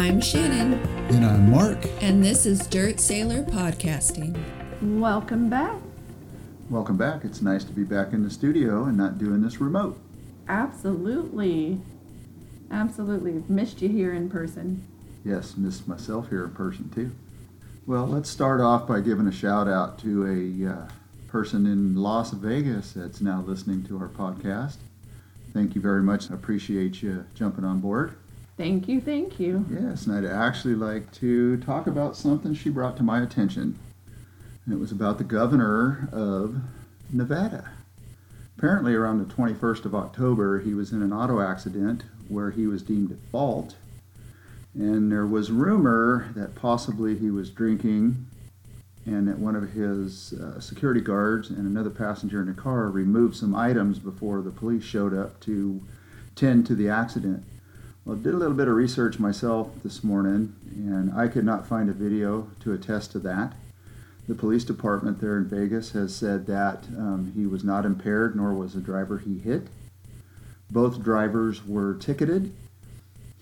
I'm Shannon, And I'm Mark. and this is Dirt Sailor Podcasting. Welcome back. Welcome back. It's nice to be back in the studio and not doing this remote. Absolutely. Absolutely. Missed you here in person. Yes, missed myself here in person too. Well, let's start off by giving a shout out to a uh, person in Las Vegas that's now listening to our podcast. Thank you very much. I appreciate you jumping on board. Thank you, thank you. Yes, and I'd actually like to talk about something she brought to my attention. And it was about the governor of Nevada. Apparently, around the 21st of October, he was in an auto accident where he was deemed at fault. And there was rumor that possibly he was drinking and that one of his uh, security guards and another passenger in the car removed some items before the police showed up to tend to the accident. Well, I did a little bit of research myself this morning, and I could not find a video to attest to that. The police department there in Vegas has said that um, he was not impaired, nor was the driver he hit. Both drivers were ticketed.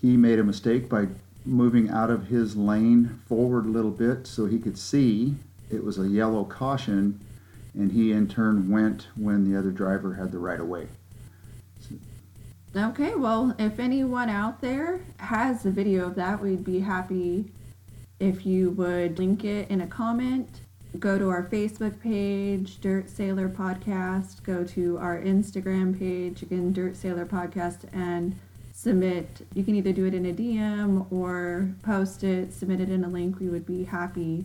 He made a mistake by moving out of his lane forward a little bit so he could see. It was a yellow caution, and he in turn went when the other driver had the right of way. Okay, well, if anyone out there has a video of that, we'd be happy if you would link it in a comment. Go to our Facebook page, Dirt Sailor Podcast. Go to our Instagram page, again, Dirt Sailor Podcast, and submit. You can either do it in a DM or post it, submit it in a link. We would be happy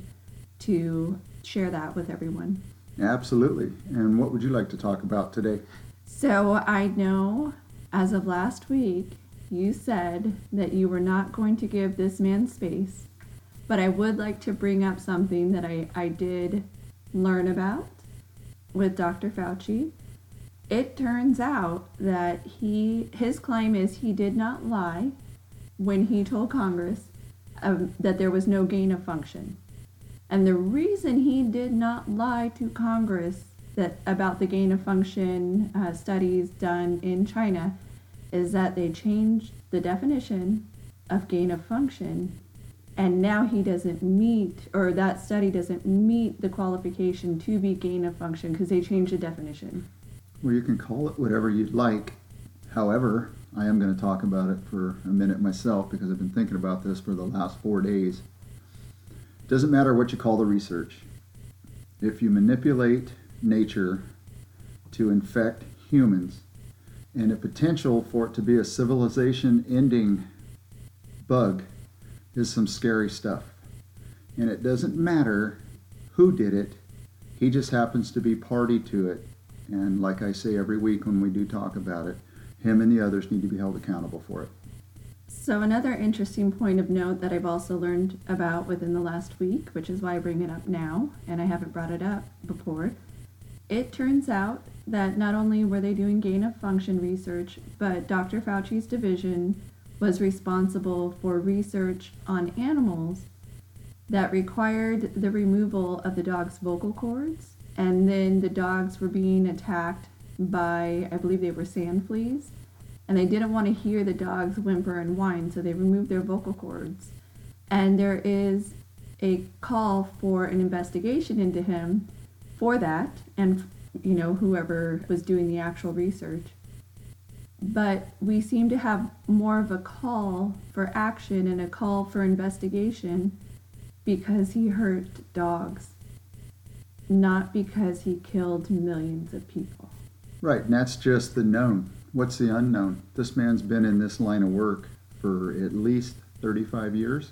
to share that with everyone. Absolutely. And what would you like to talk about today? So I know as of last week, you said that you were not going to give this man space, but I would like to bring up something that I, I did learn about with Dr. Fauci. It turns out that he his claim is he did not lie when he told Congress um, that there was no gain of function. And the reason he did not lie to Congress that about the gain of function uh, studies done in China is that they changed the definition of gain of function and now he doesn't meet or that study doesn't meet the qualification to be gain of function because they changed the definition. Well, you can call it whatever you'd like. However, I am going to talk about it for a minute myself because I've been thinking about this for the last four days. It doesn't matter what you call the research. If you manipulate nature to infect humans and a potential for it to be a civilization ending bug is some scary stuff. And it doesn't matter who did it, he just happens to be party to it. And like I say every week when we do talk about it, him and the others need to be held accountable for it. So another interesting point of note that I've also learned about within the last week, which is why I bring it up now, and I haven't brought it up before, it turns out that not only were they doing gain of function research, but Dr. Fauci's division was responsible for research on animals that required the removal of the dog's vocal cords, and then the dogs were being attacked by, I believe they were sand fleas, and they didn't want to hear the dogs whimper and whine, so they removed their vocal cords. And there is a call for an investigation into him for that, and you know, whoever was doing the actual research. But we seem to have more of a call for action and a call for investigation because he hurt dogs, not because he killed millions of people. Right, and that's just the known. What's the unknown? This man's been in this line of work for at least 35 years.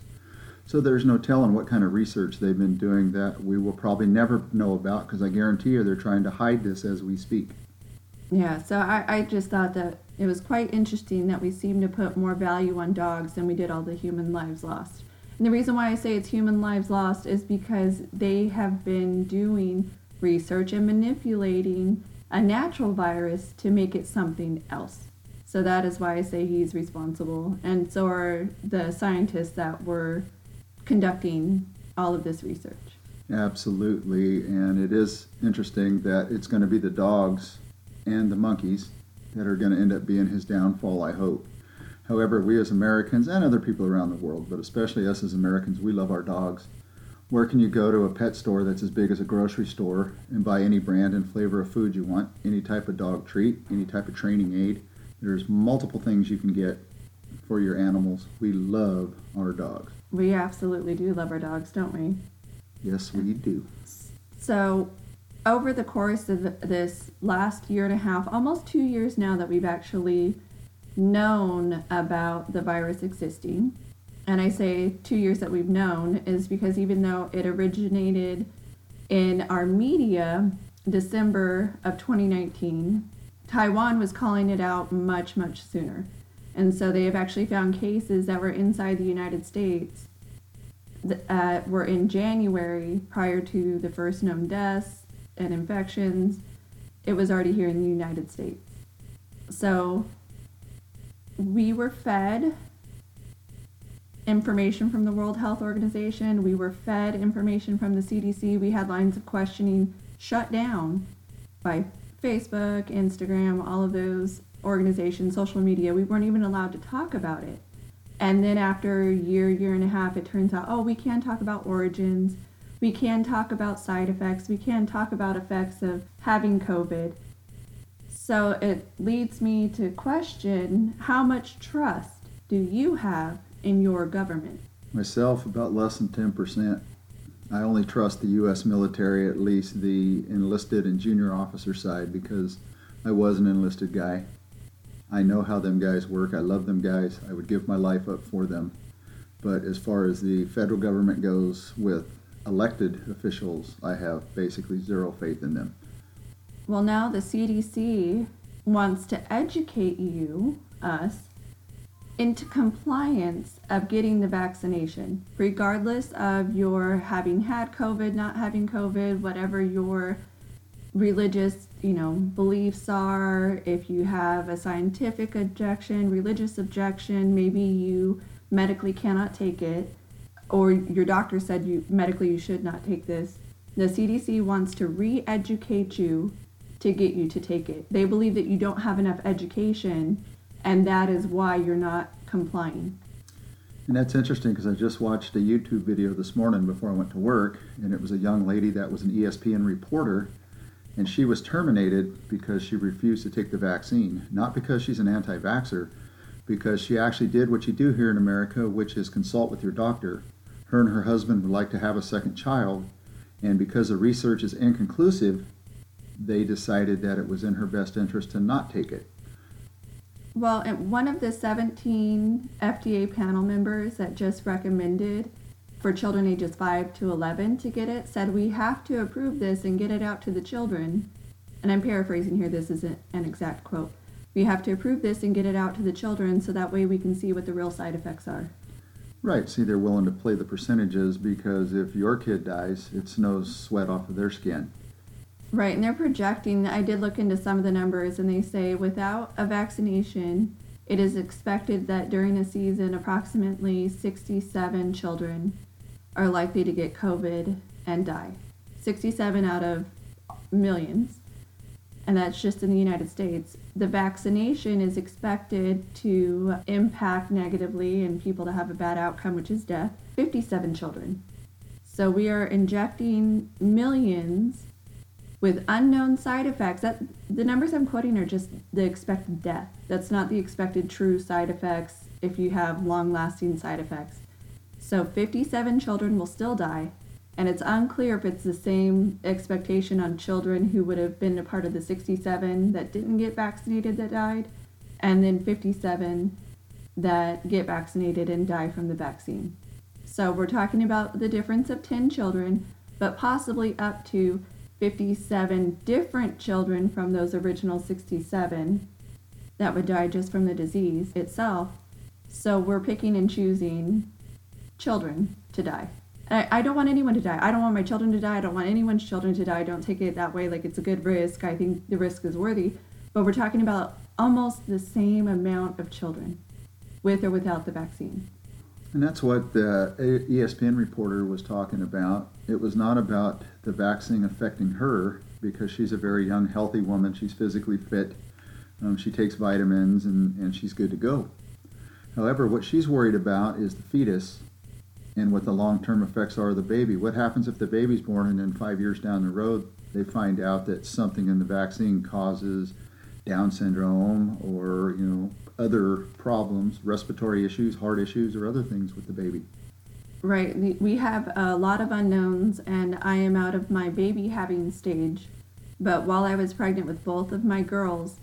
So there's no telling what kind of research they've been doing that we will probably never know about because I guarantee you they're trying to hide this as we speak. Yeah, so I, I just thought that it was quite interesting that we seem to put more value on dogs than we did all the human lives lost. And the reason why I say it's human lives lost is because they have been doing research and manipulating a natural virus to make it something else. So that is why I say he's responsible. And so are the scientists that were conducting all of this research. Absolutely, and it is interesting that it's going to be the dogs and the monkeys that are going to end up being his downfall, I hope. However, we as Americans and other people around the world, but especially us as Americans, we love our dogs. Where can you go to a pet store that's as big as a grocery store and buy any brand and flavor of food you want, any type of dog treat, any type of training aid? There's multiple things you can get for your animals. We love our dogs. We absolutely do love our dogs, don't we? Yes, we do. So, over the course of this last year and a half, almost two years now that we've actually known about the virus existing, and I say two years that we've known is because even though it originated in our media December of 2019, Taiwan was calling it out much, much sooner. And so they have actually found cases that were inside the United States that uh, were in January prior to the first known deaths and infections. It was already here in the United States. So we were fed information from the World Health Organization. We were fed information from the CDC. We had lines of questioning shut down by Facebook, Instagram, all of those organizations, social media. We weren't even allowed to talk about it. And then after a year, year and a half, it turns out, oh, we can talk about origins. We can talk about side effects. We can talk about effects of having COVID. So it leads me to question how much trust do you have in your government? Myself, about less than 10%. I only trust the U.S. military, at least the enlisted and junior officer side, because I was an enlisted guy. I know how them guys work. I love them guys. I would give my life up for them. But as far as the federal government goes with elected officials, I have basically zero faith in them. Well, now the CDC wants to educate you, us, into compliance of getting the vaccination, regardless of your having had COVID, not having COVID, whatever your religious, you know, beliefs are, if you have a scientific objection, religious objection, maybe you medically cannot take it, or your doctor said you medically you should not take this. The CDC wants to re-educate you to get you to take it. They believe that you don't have enough education and that is why you're not complying. And that's interesting because I just watched a YouTube video this morning before I went to work, and it was a young lady that was an ESPN reporter, and she was terminated because she refused to take the vaccine. Not because she's an anti vaxxer, because she actually did what you do here in America, which is consult with your doctor. Her and her husband would like to have a second child, and because the research is inconclusive, they decided that it was in her best interest to not take it. Well, one of the 17 FDA panel members that just recommended for children ages 5 to 11 to get it said we have to approve this and get it out to the children. And I'm paraphrasing here, this isn't an exact quote. We have to approve this and get it out to the children so that way we can see what the real side effects are. Right. See, they're willing to play the percentages because if your kid dies, it's no sweat off of their skin. Right, and they're projecting. I did look into some of the numbers, and they say without a vaccination, it is expected that during a season, approximately 67 children are likely to get COVID and die. 67 out of millions, and that's just in the United States. The vaccination is expected to impact negatively and people to have a bad outcome, which is death. 57 children. So we are injecting millions with unknown side effects. That the numbers I'm quoting are just the expected death. That's not the expected true side effects if you have long-lasting side effects. So 57 children will still die, and it's unclear if it's the same expectation on children who would have been a part of the 67 that didn't get vaccinated that died, and then 57 that get vaccinated and die from the vaccine. So we're talking about the difference of 10 children, but possibly up to 57 different children from those original 67 that would die just from the disease itself. So we're picking and choosing children to die. I, I don't want anyone to die. I don't want my children to die. I don't want anyone's children to die. I Don't take it that way like it's a good risk. I think the risk is worthy. But we're talking about almost the same amount of children with or without the vaccine. And that's what the ESPN reporter was talking about. It was not about the vaccine affecting her because she's a very young, healthy woman. She's physically fit. Um, she takes vitamins and, and she's good to go. However, what she's worried about is the fetus and what the long term effects are of the baby. What happens if the baby's born and then five years down the road they find out that something in the vaccine causes Down syndrome or you know other problems, respiratory issues, heart issues, or other things with the baby? Right. We- We have a lot of unknowns, and I am out of my baby having stage. But while I was pregnant with both of my girls,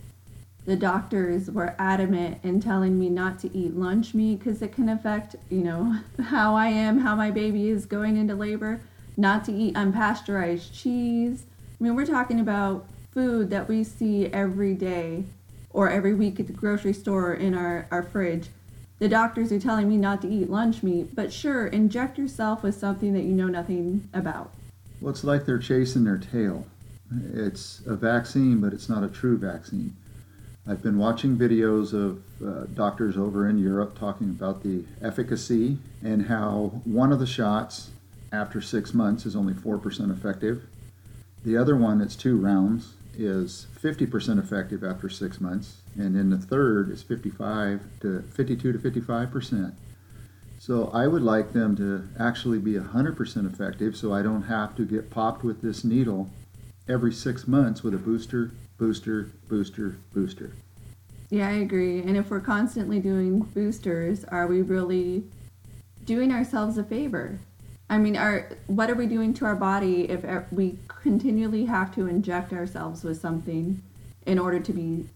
the doctors were adamant in telling me not to eat lunch meat because it can affect, you know, how I am, how my baby is going into labor. Not to eat unpasteurized cheese. I mean, we're talking about food that we see every day or every week at the grocery store or in our, our fridge. The doctors are telling me not to eat lunch meat, but sure, inject yourself with something that you know nothing about. Well, it's like they're chasing their tail. It's a vaccine, but it's not a true vaccine. I've been watching videos of uh, doctors over in Europe talking about the efficacy and how one of the shots after six months is only 4% effective. The other one, it's two rounds, is 50% effective after six months. And then the third is 55 to 52 to 55%. So I would like them to actually be 100% effective so I don't have to get popped with this needle every six months with a booster, booster, booster, booster. Yeah, I agree. And if we're constantly doing boosters, are we really doing ourselves a favor? I mean, are what are we doing to our body if we continually have to inject ourselves with something in order to be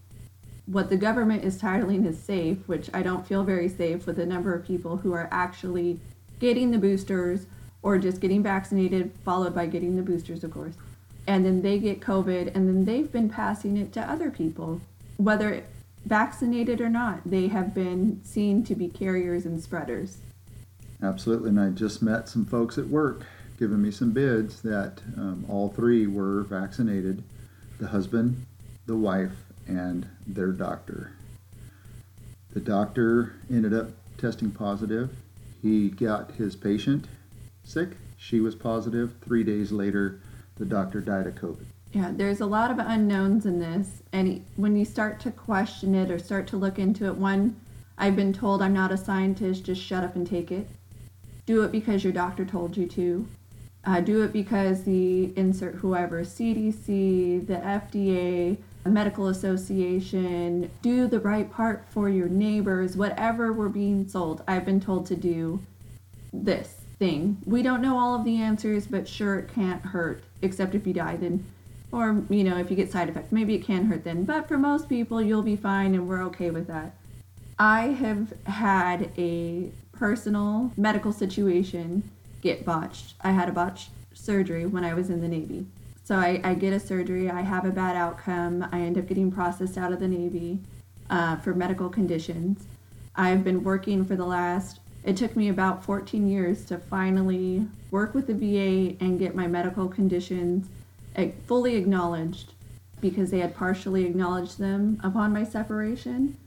what the government is titling as safe, which I don't feel very safe with the number of people who are actually getting the boosters or just getting vaccinated, followed by getting the boosters, of course. And then they get COVID, and then they've been passing it to other people, whether vaccinated or not. They have been seen to be carriers and spreaders. Absolutely. And I just met some folks at work giving me some bids that um, all three were vaccinated the husband, the wife, and their doctor. The doctor ended up testing positive. He got his patient sick. She was positive. Three days later, the doctor died of COVID. Yeah, there's a lot of unknowns in this, and when you start to question it or start to look into it, one, I've been told I'm not a scientist, just shut up and take it. Do it because your doctor told you to. Uh, do it because the insert whoever, CDC, the FDA, medical association, do the right part for your neighbors, whatever we're being sold. I've been told to do this thing. We don't know all of the answers, but sure, it can't hurt, except if you die, then, or, you know, if you get side effects, maybe it can hurt then. But for most people, you'll be fine, and we're okay with that. I have had a personal medical situation get botched. I had a botched surgery when I was in the Navy. So I, I get a surgery, I have a bad outcome, I end up getting processed out of the Navy uh, for medical conditions. I've been working for the last, it took me about 14 years to finally work with the VA and get my medical conditions fully acknowledged because they had partially acknowledged them upon my separation.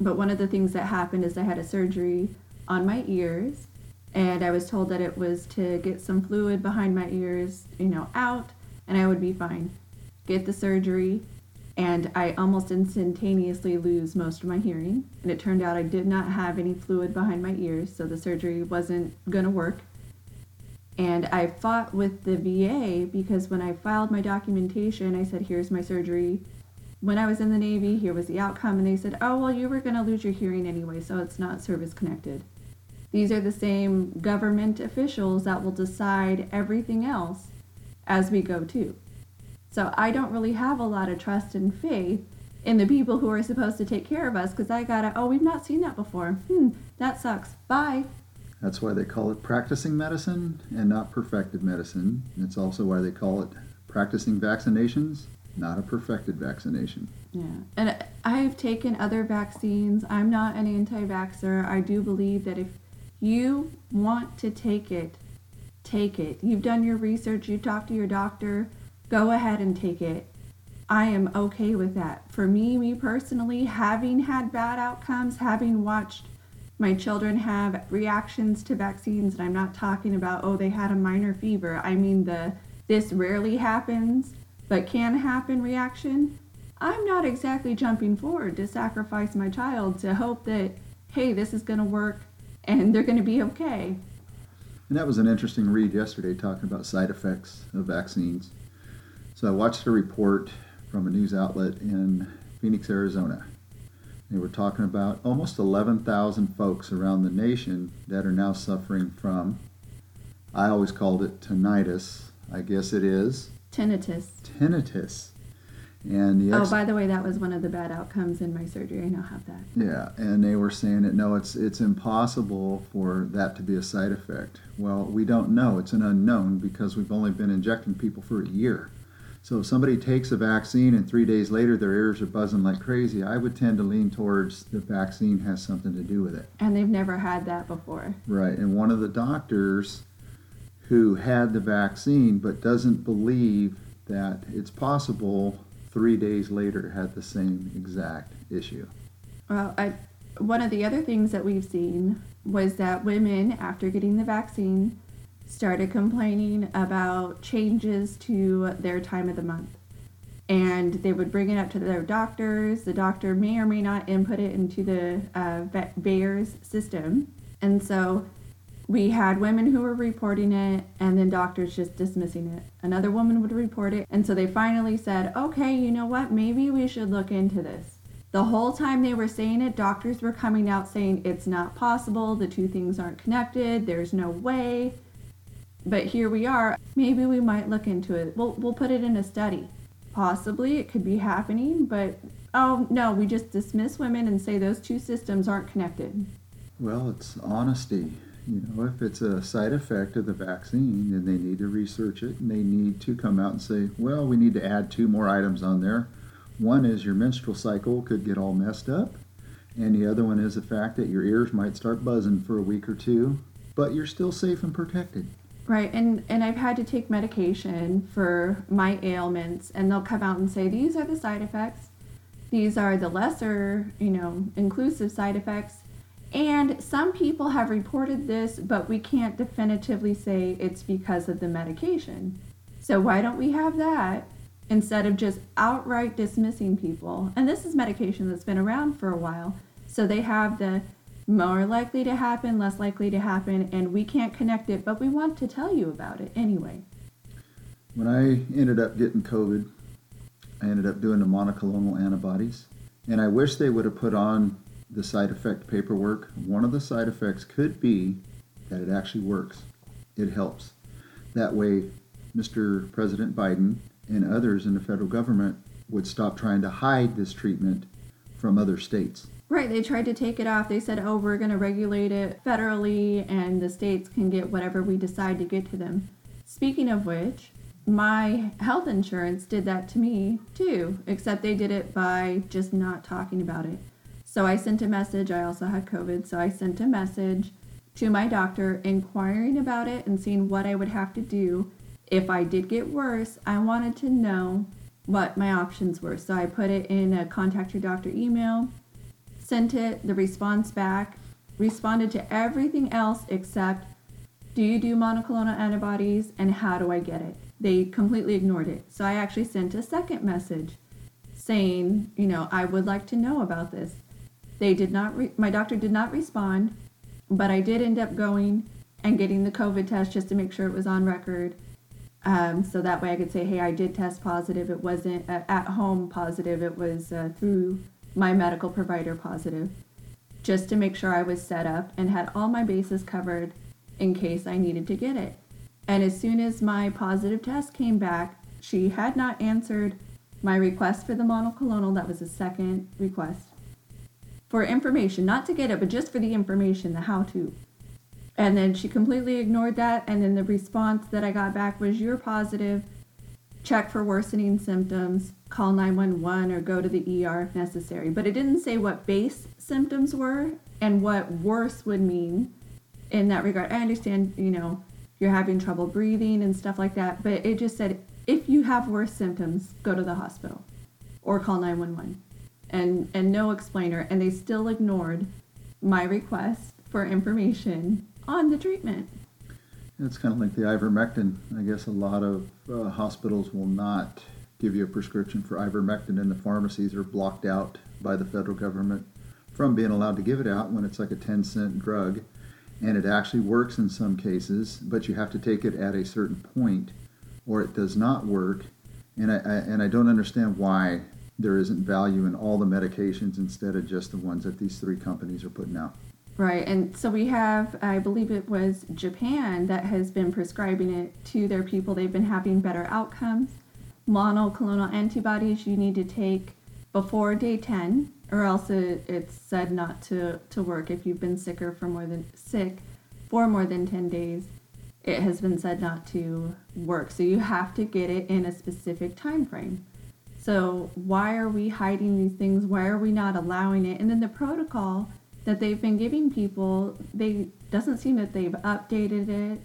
But one of the things that happened is I had a surgery on my ears, and I was told that it was to get some fluid behind my ears, you know, out, and I would be fine. Get the surgery, and I almost instantaneously lose most of my hearing. And it turned out I did not have any fluid behind my ears, so the surgery wasn't going to work. And I fought with the VA because when I filed my documentation, I said, Here's my surgery. When I was in the Navy, here was the outcome. And they said, Oh, well, you were going to lose your hearing anyway, so it's not service connected. These are the same government officials that will decide everything else as we go too. So I don't really have a lot of trust and faith in the people who are supposed to take care of us because I gotta, oh, we've not seen that before. Hmm, that sucks. Bye. That's why they call it practicing medicine and not perfected medicine. It's also why they call it practicing vaccinations, not a perfected vaccination. Yeah. And I've taken other vaccines. I'm not an anti vaxxer. I do believe that if you want to take it, take it. You've done your research, you've talked to your doctor, go ahead and take it. I am okay with that. For me, me personally, having had bad outcomes, having watched my children have reactions to vaccines, and I'm not talking about, oh, they had a minor fever. I mean, the this rarely happens, but can happen reaction. I'm not exactly jumping forward to sacrifice my child to hope that hey, this is going to work and they're going to be okay. And that was an interesting read yesterday talking about side effects of vaccines. So I watched a report from a news outlet in Phoenix, Arizona. They were talking about almost 11,000 folks around the nation that are now suffering from, I always called it tinnitus. I guess it is Tinnitus. tinnitus. And the Oh, by the way, that was one of the bad outcomes in my surgery. I now have that. Yeah, and they were saying that no, it's it's impossible for that to be a side effect. Well, we don't know. It's an unknown because we've only been injecting people for a year. So if somebody takes a vaccine and three days later their ears are buzzing like crazy, I would tend to lean towards the vaccine has something to do with it. And they've never had that before. Right. And one of the doctors who had the vaccine but doesn't believe that it's possible three days later had the same exact issue. Well, I, one of the other things that we've seen was that women, after getting the vaccine, started complaining about changes to their time of the month. And they would bring it up to their doctors. The doctor may or may not input it into the uh, VAERS system. And so we had women who were reporting it and then doctors just dismissing it. Another woman would report it. And so they finally said, okay, you know what? Maybe we should look into this. The whole time they were saying it, doctors were coming out saying it's not possible, the two things aren't connected, there's no way. But here we are. Maybe we might look into it. We'll, we'll put it in a study. Possibly it could be happening, but oh no, we just dismiss women and say those two systems aren't connected. Well, it's honesty. You know, if it's a side effect of the vaccine, then they need to research it and they need to come out and say, well, we need to add two more items on there. One is your menstrual cycle could get all messed up, and the other one is the fact that your ears might start buzzing for a week or two, but you're still safe and protected. Right, and and I've had to take medication for my ailments, and they'll come out and say these are the side effects, these are the lesser, you know, inclusive side effects, and some people have reported this, but we can't definitively say it's because of the medication. So why don't we have that instead of just outright dismissing people? And this is medication that's been around for a while, so they have the more likely to happen, less likely to happen, and we can't connect it, but we want to tell you about it anyway. When I ended up getting COVID, I ended up doing the monoclonal antibodies, and I wish they would have put on the side effect paperwork. One of the side effects could be that it actually works. It helps. That way, Mr. President Biden and others in the federal government would stop trying to hide this treatment from other states. Right, they tried to take it off. They said, oh, we're going to regulate it federally, and the states can get whatever we decide to get to them. Speaking of which, my health insurance did that to me too, except they did it by just not talking about it. So I sent a message. I also had COVID, so I sent a message to my doctor inquiring about it and seeing what I would have to do. If I did get worse, I wanted to know what my options were. So I put it in a contact your doctor email, sent it, the response back, responded to everything else except do you do monoclonal antibodies and how do I get it? They completely ignored it. So I actually sent a second message saying, you know, I would like to know about this. They did not, re- my doctor did not respond, but I did end up going and getting the COVID test just to make sure it was on record. Um, so that way I could say, hey, I did test positive. It wasn't uh, at home positive, it was uh, through my medical provider positive, just to make sure I was set up and had all my bases covered in case I needed to get it. And as soon as my positive test came back, she had not answered my request for the monoclonal. That was a second request for information, not to get it, but just for the information, the how to. And then she completely ignored that. And then the response that I got back was, You're positive. Check for worsening symptoms. Call 911 or go to the ER if necessary. But it didn't say what base symptoms were and what worse would mean in that regard. I understand, you know, you're having trouble breathing and stuff like that. But it just said, If you have worse symptoms, go to the hospital or call 911. And, and no explainer. And they still ignored my request for information on the treatment. It's kind of like the ivermectin. I guess a lot of uh, hospitals will not give you a prescription for ivermectin, and the pharmacies are blocked out by the federal government from being allowed to give it out when it's like a 10 cent drug. And it actually works in some cases, but you have to take it at a certain point or it does not work. And I, I and I don't understand why there isn't value in all the medications instead of just the ones that these three companies are putting out. Right, and so we have, I believe it was Japan that has been prescribing it to their people. They've been having better outcomes. Monoclonal antibodies you need to take before day 10, or else it, it's said not to, to work if you've been sicker for more than sick for more than 10 days. It has been said not to work. So you have to get it in a specific time frame. So why are we hiding these things? Why are we not allowing it? And then the protocol that they've been giving people, they doesn't seem that they've updated it.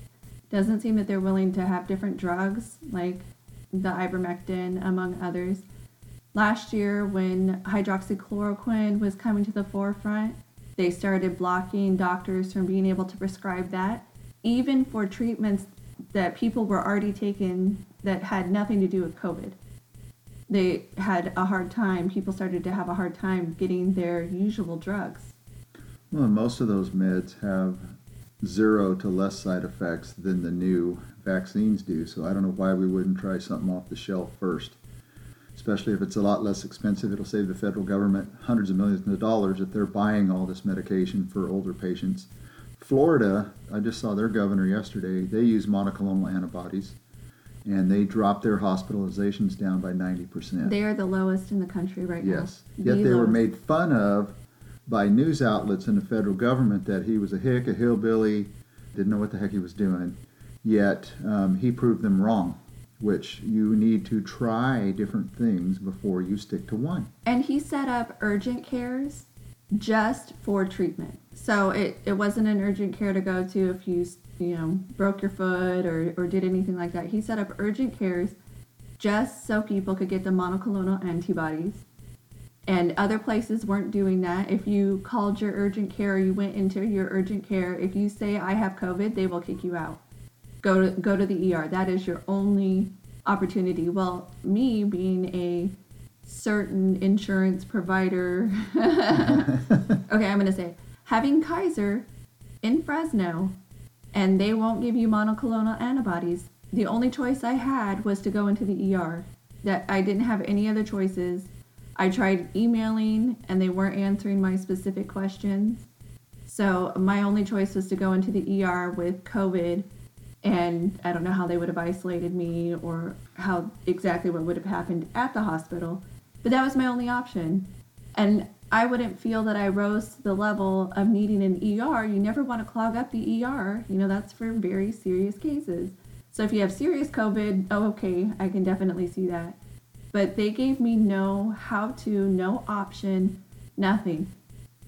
Doesn't seem that they're willing to have different drugs like the ivermectin, among others. Last year, when hydroxychloroquine was coming to the forefront, they started blocking doctors from being able to prescribe that, even for treatments that people were already taking that had nothing to do with COVID. They had a hard time, people started to have a hard time getting their usual drugs. Well, most of those meds have zero to less side effects than the new vaccines do. So I don't know why we wouldn't try something off the shelf first. Especially if it's a lot less expensive, it'll save the federal government hundreds of millions of dollars if they're buying all this medication for older patients. Florida, I just saw their governor yesterday, they use monoclonal antibodies and they dropped their hospitalizations down by 90%. They are the lowest in the country right now. Yes. The Yet they were made fun of by news outlets in the federal government that he was a hick, a hillbilly, didn't know what the heck he was doing. Yet um, he proved them wrong, which you need to try different things before you stick to one. And he set up urgent cares just for treatment. So it, it wasn't an urgent care to go to if you, you know, broke your foot or, or did anything like that. He set up urgent cares just so people could get the monoclonal antibodies. And other places weren't doing that. If you called your urgent care or you went into your urgent care, if you say I have COVID, they will kick you out. Go to go to the ER. That is your only opportunity. Well, me being a certain insurance provider. okay, I'm going to say having Kaiser in Fresno and they won't give you monoclonal antibodies. The only choice I had was to go into the ER. That I didn't have any other choices. I tried emailing and they weren't answering my specific questions. So my only choice was to go into the ER with COVID and I don't know how they would have isolated me or how exactly what would have happened at the hospital, but that was my only option. And I wouldn't feel that I rose to the level of needing an ER. You never want to clog up the ER. You know, that's for very serious cases. So if you have serious COVID, oh, okay, I can definitely see that. But they gave me no how to, no option, nothing.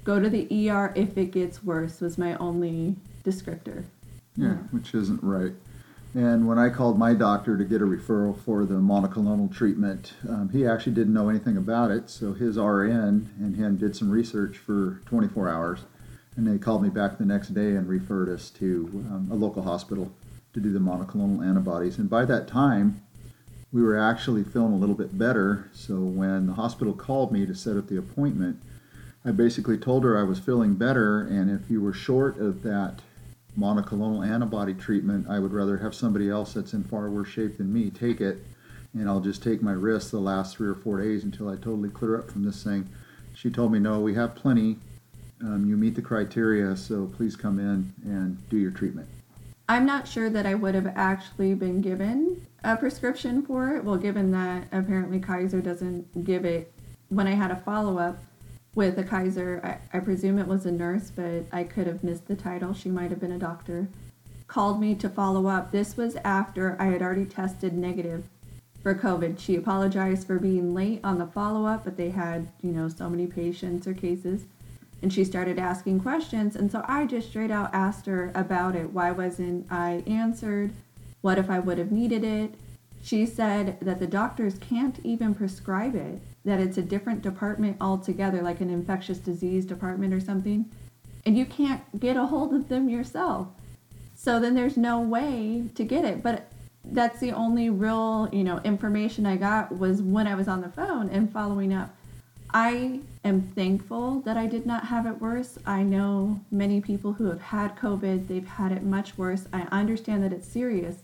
Go to the ER if it gets worse was my only descriptor. Yeah, which isn't right. And when I called my doctor to get a referral for the monoclonal treatment, um, he actually didn't know anything about it. So his RN and him did some research for 24 hours. And they called me back the next day and referred us to um, a local hospital to do the monoclonal antibodies. And by that time, we were actually feeling a little bit better. So when the hospital called me to set up the appointment, I basically told her I was feeling better. And if you were short of that monoclonal antibody treatment, I would rather have somebody else that's in far worse shape than me take it, and I'll just take my risk the last three or four days until I totally clear up from this thing. She told me, no, we have plenty. Um, you meet the criteria, so please come in and do your treatment. I'm not sure that I would have actually been given a prescription for it. Well, given that apparently Kaiser doesn't give it. When I had a follow up with a Kaiser, I, I presume it was a nurse, but I could have missed the title. She might have been a doctor. Called me to follow up. This was after I had already tested negative for COVID. She apologized for being late on the follow up, but they had, you know, so many patients or cases and she started asking questions and so i just straight out asked her about it why wasn't i answered what if i would have needed it she said that the doctors can't even prescribe it that it's a different department altogether like an infectious disease department or something and you can't get a hold of them yourself so then there's no way to get it but that's the only real you know information i got was when i was on the phone and following up I am thankful that I did not have it worse. I know many people who have had COVID, they've had it much worse. I understand that it's serious,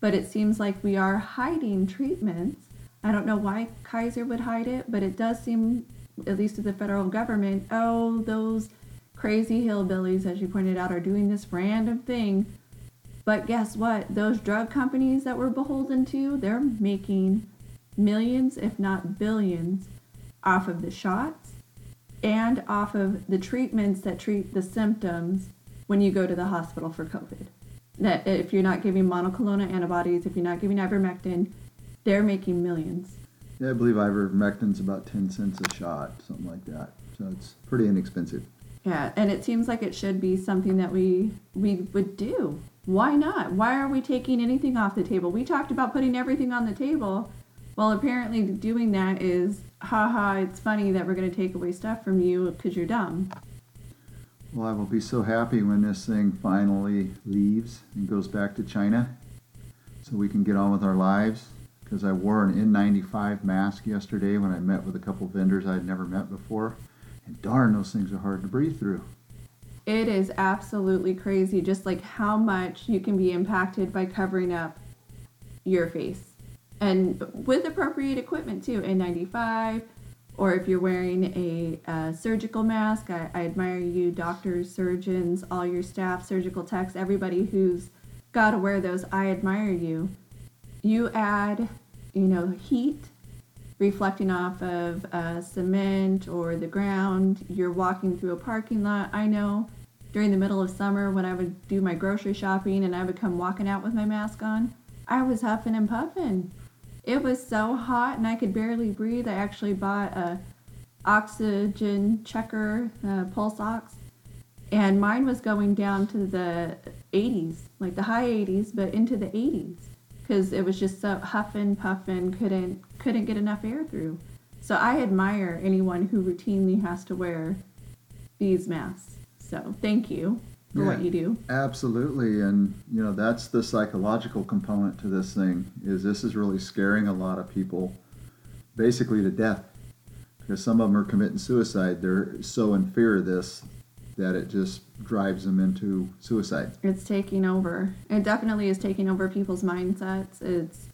but it seems like we are hiding treatments. I don't know why Kaiser would hide it, but it does seem, at least to the federal government, oh, those crazy hillbillies, as you pointed out, are doing this random thing. But guess what? Those drug companies that we're beholden to, they're making millions, if not billions, off of the shots and off of the treatments that treat the symptoms when you go to the hospital for COVID. That if you're not giving monoclonal antibodies, if you're not giving ivermectin, they're making millions. Yeah, I believe ivermectin's about 10 cents a shot, something like that. So it's pretty inexpensive. Yeah, and it seems like it should be something that we we would do. Why not? Why are we taking anything off the table? We talked about putting everything on the table. Well, apparently doing that is haha, it's funny that we're going to take away stuff from you because you're dumb. Well, I will be so happy when this thing finally leaves and goes back to China so we can get on with our lives. Because I wore an N95 mask yesterday when I met with a couple vendors I'd never met before. And darn, those things are hard to breathe through. It is absolutely crazy, just like how much you can be impacted by covering up your face. And with appropriate equipment too, N95, or if you're wearing a, uh, surgical mask, I, I admire you, doctors, surgeons, all your staff, surgical techs, everybody who's got to wear those. I admire you. You add, you know, heat reflecting off of uh, cement or the ground. You're walking through a parking lot. I know during the middle of summer when I would do my grocery shopping and I would come walking out with my mask on, I was huffing and puffing. It was so hot and I could barely breathe. I actually bought a oxygen checker, uh, pulse ox, and mine was going down to the 80s, like the high 80s, but into the 80s because it was just so huffing, puffing, couldn't couldn't get enough air through. So I admire anyone who routinely has to wear these masks. So thank you for Yeah. what you do. Absolutely, and you know that's the psychological component to this thing. Is this is really scaring a lot of people, basically to death, because some of them are committing suicide. They're so in fear of this that it just drives them into suicide. It's taking over. It definitely is taking over people's mindsets. It's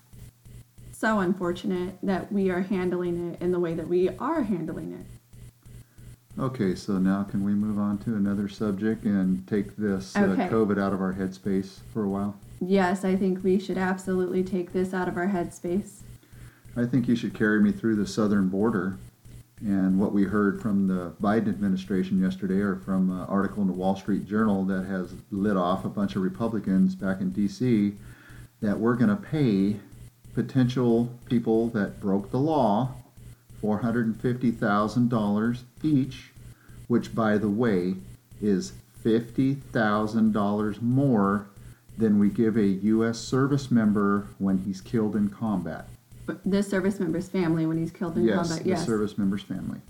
so unfortunate that we are handling it in the way that we are handling it. Okay, so now can we move on to another subject and take this uh, COVID out of our headspace for a while? Yes, I think we should absolutely take this out of our headspace. I think you should carry me through the southern border. And what we heard from the Biden administration yesterday, or from an article in the Wall Street Journal that has lit off a bunch of Republicans back in D.C., that we're going to pay potential people that broke the law $450,000 each, which, by the way, is $50,000 more than we give a U.S. service member when he's killed in combat. The service member's family when he's killed in yes, combat. the Yes. service member's family.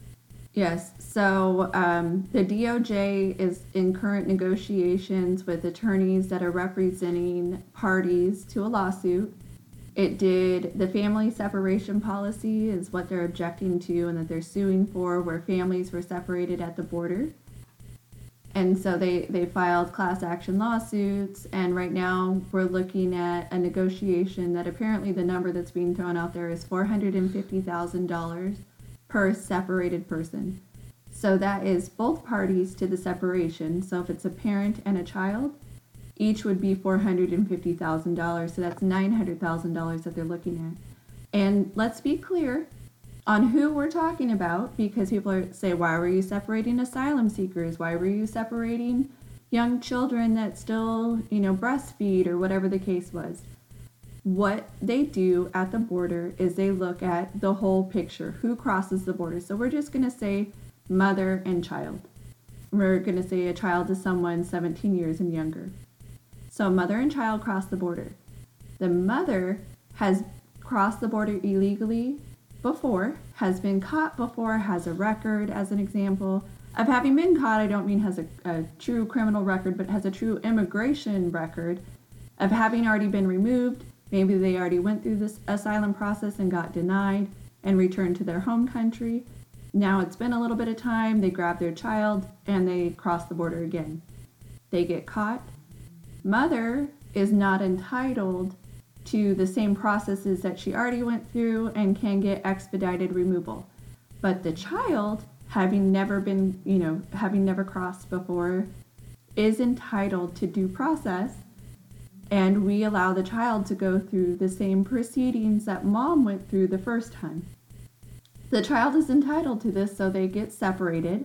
Yes. So um, the DOJ is in current negotiations with attorneys that are representing parties to a lawsuit. It did the family separation policy is what they're objecting to and that they're suing for, where families were separated at the border. And so they, they filed class action lawsuits, and right now we're looking at a negotiation that apparently the number that's being thrown out there is $450,000 per separated person. So that is both parties to the separation. So if it's a parent and a child, each would be $450,000. So that's $900,000 that they're looking at. And let's be clear on who we're talking about because people are, say, why were you separating asylum seekers? Why were you separating young children that still, you know, breastfeed or whatever the case was? what they do at the border is they look at the whole picture who crosses the border so we're just going to say mother and child we're going to say a child is someone 17 years and younger so mother and child cross the border the mother has crossed the border illegally before has been caught before has a record as an example of having been caught i don't mean has a, a true criminal record but has a true immigration record of having already been removed. Maybe they already went through this asylum process and got denied and returned to their home country. Now it's been a little bit of time, they grab their child and they cross the border again. They get caught. Mother is not entitled to the same processes that she already went through and can get expedited removal. But the child, having never been, you know, having never crossed before, is entitled to due process. And we allow the child to go through the same proceedings that mom went through the first time. The child is entitled to this, so they get separated.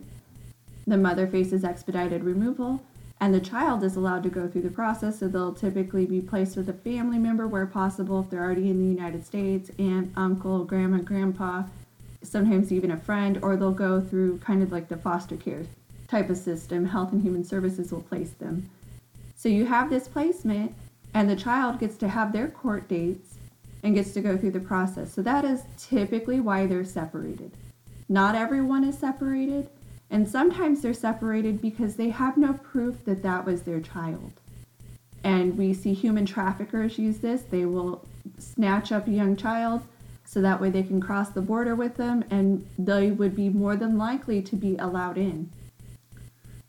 The mother faces expedited removal, and the child is allowed to go through the process. So they'll typically be placed with a family member where possible if they're already in the United States aunt, uncle, grandma, grandpa, sometimes even a friend, or they'll go through kind of like the foster care type of system. Health and Human Services will place them. So you have this placement, and the child gets to have their court dates and gets to go through the process. So that is typically why they're separated. Not everyone is separated, and sometimes they're separated because they have no proof that that was their child. And we see human traffickers use this. They will snatch up a young child so that way they can cross the border with them and they would be more than likely to be allowed in.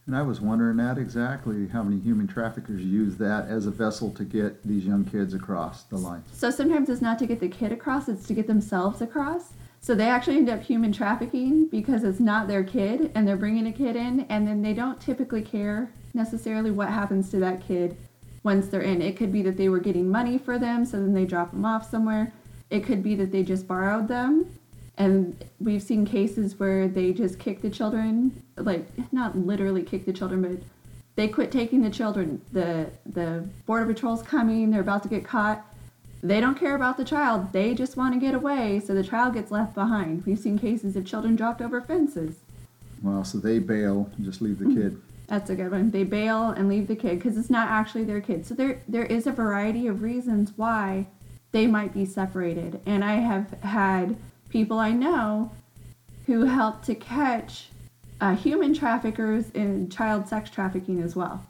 And I was wondering that exactly how many human traffickers use that as a vessel to get these young kids across the line. So sometimes it's not to get the kid across, it's to get themselves across. So they actually end up human trafficking because it's not their kid and they're bringing a kid in and then they don't typically care necessarily what happens to that kid once they're in. It could be that they were getting money for them, so then they drop them off somewhere. It could be that they just borrowed them and we've seen cases where they just kick the children like not literally kick the children but they quit taking the children the the border patrol's coming they're about to get caught they don't care about the child. They just want to get away so the child gets left behind. We've seen cases of children dropped over fences. Well, so they bail and just leave the kid. that's a good one. They bail and leave the kid because it's not actually their kid. So there there is a variety of reasons why they might be separated. And i have had people I know who help to catch uh, human traffickers in child sex trafficking as well.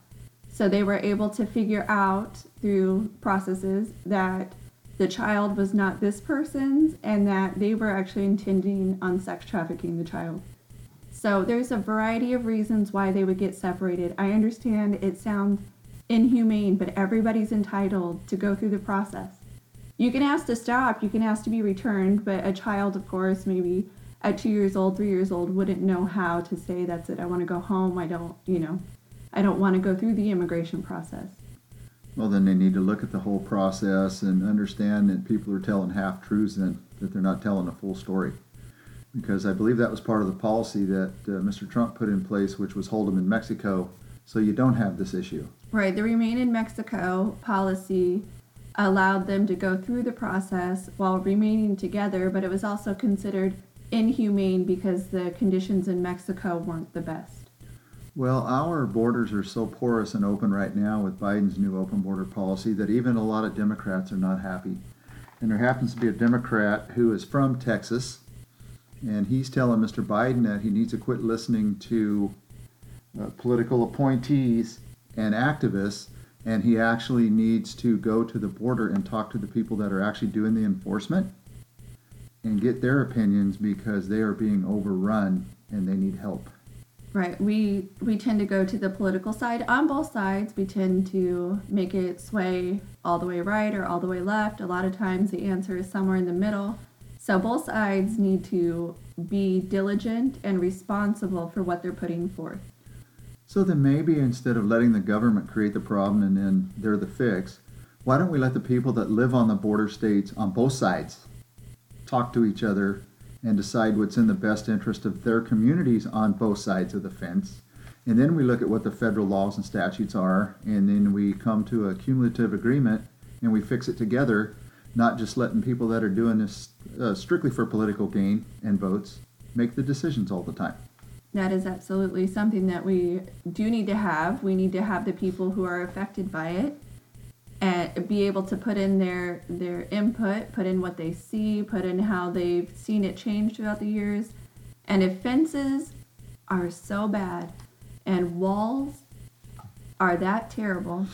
So they were able to figure out through processes that the child was not this person's and that they were actually intending on sex trafficking the child. So there's a variety of reasons why they would get separated. I understand it sounds inhumane, but everybody's entitled to go through the process. You can ask to stop, you can ask to be returned, but a child, of course, maybe at two years old, three years old, wouldn't know how to say, that's it, I want to go home, I don't, you know, I don't want to go through the immigration process. Well, then they need to look at the whole process and understand that people are telling half truths and that they're not telling a full story. Because I believe that was part of the policy that uh, Mr. Trump put in place, which was hold them in Mexico so you don't have this issue. Right, the Remain in Mexico policy allowed them to go through the process while remaining together, but it was also considered inhumane because the conditions in Mexico weren't the best. Well, our borders are so porous and open right now with Biden's new open border policy that even a lot of Democrats are not happy. And there happens to be a Democrat who is from Texas, and he's telling Mr. Biden that he needs to quit listening to uh, political appointees and activists and he actually needs to go to the border and talk to the people that are actually doing the enforcement and get their opinions because they are being overrun and they need help. Right. We we tend to go to the political side on both sides. We tend to make it sway all the way right or all the way left. A lot of times the answer is somewhere in the middle. So both sides need to be diligent and responsible for what they're putting forth. So then maybe instead of letting the government create the problem and then they're the fix, why don't we let the people that live on the border states on both sides talk to each other and decide what's in the best interest of their communities on both sides of the fence? And then we look at what the federal laws and statutes are, and then we come to a cumulative agreement and we fix it together, not just letting people that are doing this uh, strictly for political gain and votes make the decisions all the time. That is absolutely something that we do need to have. We need to have the people who are affected by it and be able to put in their their input, put in what they see, put in how they've seen it change throughout the years. And if fences are so bad and walls are that terrible,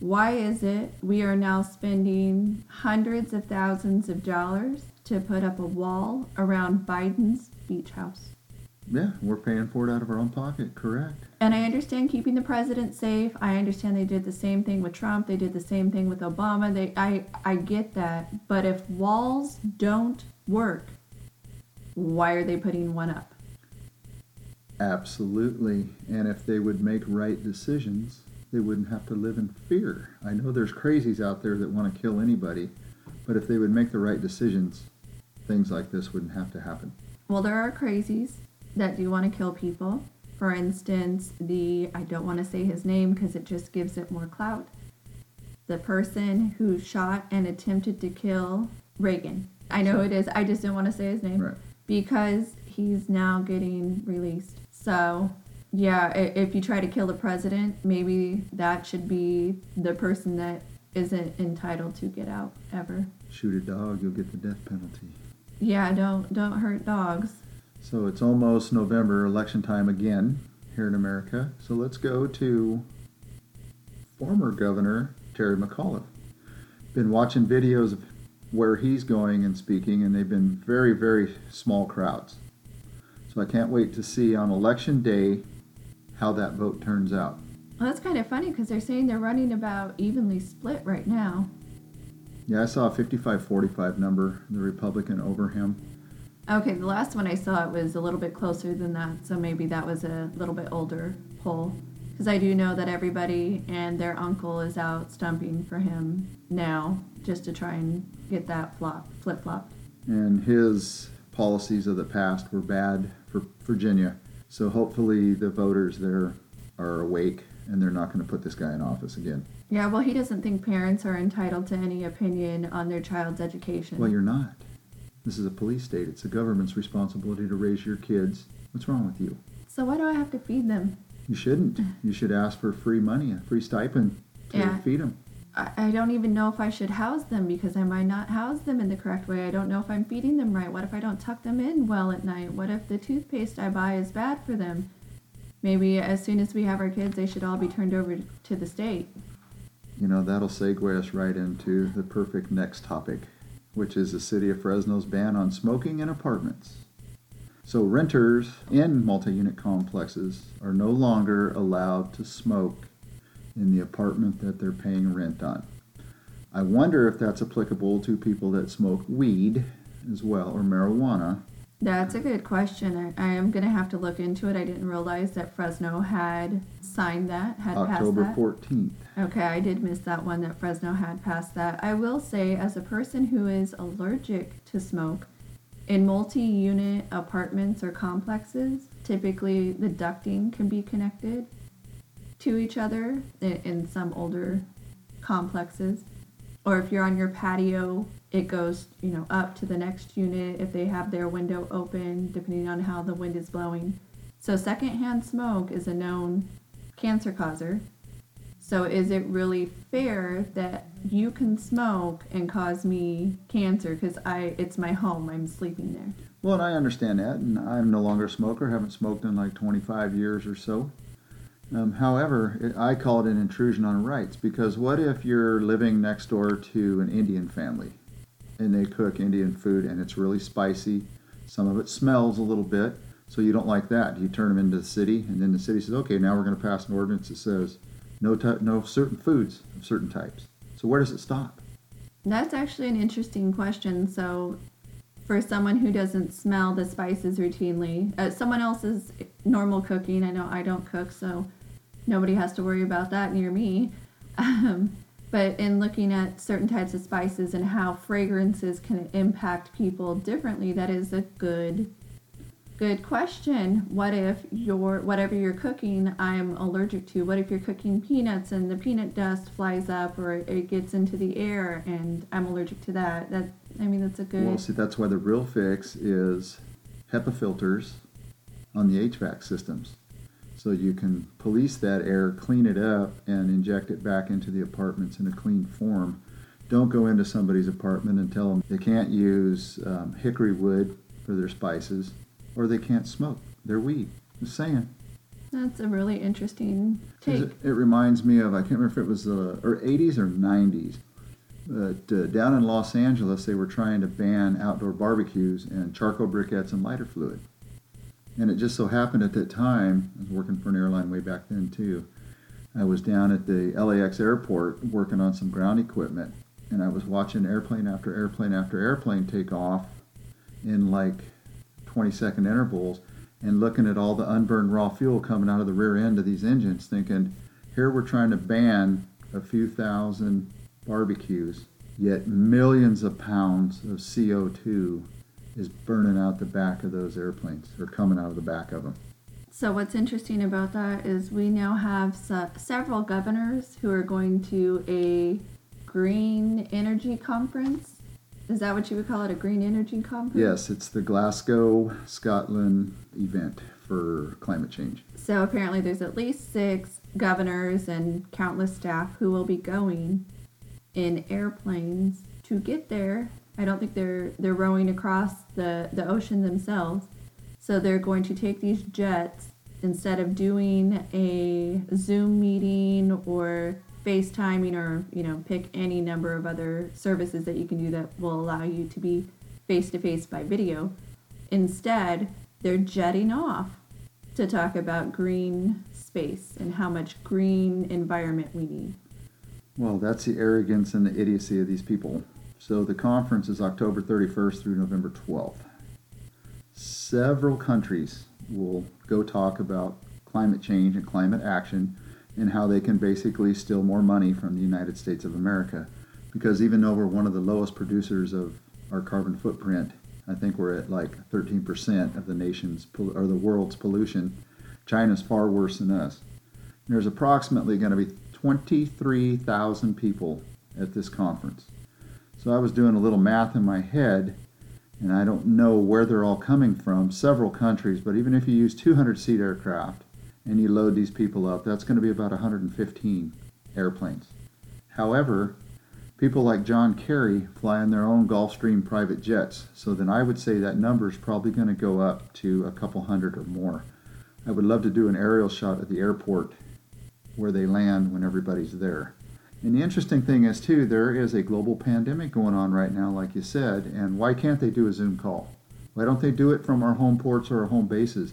why is it we are now spending hundreds of thousands of dollars to put up a wall around Biden's beach house. Yeah, we're paying for it out of our own pocket, correct. And I understand keeping the president safe. I understand they did the same thing with Trump. They did the same thing with Obama. They I I get that. But if walls don't work, why are they putting one up? Absolutely. And if they would make right decisions, they wouldn't have to live in fear. I know there's crazies out there that want to kill anybody, but if they would make the right decisions, things like this wouldn't have to happen. Well, there are crazies that do want to kill people. For instance, the I don't want to say his name because it just gives it more clout. The person who shot and attempted to kill Reagan. I know it is. I just didn't want to say his name Right. because he's now getting released. So, yeah, if you try to kill the president, maybe that should be the person that isn't entitled to get out ever. Shoot a dog, you'll get the death penalty. Yeah, don't don't hurt dogs. So it's almost November, election time again here in America. So let's go to former Governor Terry McAuliffe. Been watching videos of where he's going and speaking, and they've been very, very small crowds. So I can't wait to see on election day how that vote turns out. Well, that's kind of funny because they're saying they're running about evenly split right now. Yeah, I saw a 55 45 number, the Republican over him. Okay, the last one I saw it was a little bit closer than that, so maybe that was a little bit older poll. Because I do know that everybody and their uncle is out stumping for him now, just to try and get that flop flip flop. and his policies of the past were bad for Virginia. So hopefully the voters there are awake and they're not going to put this guy in office again. Yeah, well, he doesn't think parents are entitled to any opinion on their child's education. Well, you're not. This is a police state. It's the government's responsibility to raise your kids. What's wrong with you? so why do I have to feed them? You shouldn't. You should ask for free money, a free stipend to Yeah. feed them. I, I don't even know if I should house them because I might not house them in the correct way. I don't know if I'm feeding them right. What if I don't tuck them in well at night? What if the toothpaste I buy is bad for them? Maybe as soon as we have our kids, they should all be turned over to the state. You know, that'll segue us right into the perfect next topic, which is the city of Fresno's ban on smoking in apartments. So, renters in multi unit complexes are no longer allowed to smoke in the apartment that they're paying rent on. I wonder if that's applicable to people that smoke weed as well or marijuana. That's a good question. I, I am going to have to look into it. I didn't realize that Fresno had signed that, had October passed that. 14th. Okay, I did miss that one that Fresno had passed that. I will say, as a person who is allergic to smoke, in multi unit apartments or complexes, typically the ducting can be connected to each other in, in some older complexes. Or if you're on your patio, it goes, you know, up to the next unit if they have their window open, depending on how the wind is blowing. So secondhand smoke is a known cancer causer. So is it really fair that you can smoke and cause me cancer because I it's my home, I'm sleeping there. Well, and I understand that, and I'm no longer a smoker. Haven't smoked in like 25 years or so. Um, however, it, I call it an intrusion on rights because what if you're living next door to an Indian family and they cook Indian food and it's really spicy? Some of it smells a little bit, so you don't like that. You turn them into the city, and then the city says, "Okay, now we're going to pass an ordinance that says no ty- no certain foods of certain types." So where does it stop? That's actually an interesting question. So for someone who doesn't smell the spices routinely, uh, someone else's normal cooking, I know I don't cook, so nobody has to worry about that near me. Um, but in looking at certain types of spices and how fragrances can impact people differently, that is a good good question. What if your whatever you're cooking I'm allergic to? What if you're cooking peanuts and the peanut dust flies up or it gets into the air and I'm allergic to that? That I mean that's a good Well, see, that's why the real fix is HEPA filters on the HVAC systems. So you can police that air, clean it up, and inject it back into the apartments in a clean form. Don't go into somebody's apartment and tell them they can't use um, hickory wood for their spices or they can't smoke their weed. Just saying. that's a really interesting take. It, it reminds me of I can't remember if it was the or 80s or 90s, but uh, down in Los Angeles they were trying to ban outdoor barbecues and charcoal briquettes and lighter fluid. And it just so happened at that time, I was working for an airline way back then too. I was down at the LAX airport working on some ground equipment, and I was watching airplane after airplane after airplane take off in like 20 second intervals and looking at all the unburned raw fuel coming out of the rear end of these engines, thinking, here we're trying to ban a few thousand barbecues, yet millions of pounds of CO2 is burning out the back of those airplanes or coming out of the back of them. So what's interesting about that is we now have se- several governors who are going to a green energy conference. Is that what you would call it, a green energy conference? Yes, it's the Glasgow, Scotland event for climate change. So apparently there's at least six governors and countless staff who will be going in airplanes to get there. I don't think they're they're rowing across the, the ocean themselves. So they're going to take these jets instead of doing a Zoom meeting or FaceTiming or, you know, pick any number of other services that you can do that will allow you to be face to face by video. Instead, they're jetting off to talk about green space and how much green environment we need. Well, that's the arrogance and the idiocy of these people. So the conference is October 31st through November 12th. Several countries will go talk about climate change and climate action and how they can basically steal more money from the United States of America. Because even though we're one of the lowest producers of our carbon footprint, I think we're at like 13% of the nation's or the world's pollution. China's far worse than us. There's approximately going to be 23,000 people at this conference. So I was doing a little math in my head, and I don't know where they're all coming from, several countries, but even if you use 200 seat aircraft and you load these people up, that's going to be about 115 airplanes. However, people like John Kerry fly in their own Gulfstream private jets, so then I would say that number is probably going to go up to a couple hundred or more. I would love to do an aerial shot at the airport where they land when everybody's there. And the interesting thing is, too, there is a global pandemic going on right now, like you said, and why can't they do a Zoom call? Why don't they do it from our home ports or our home bases?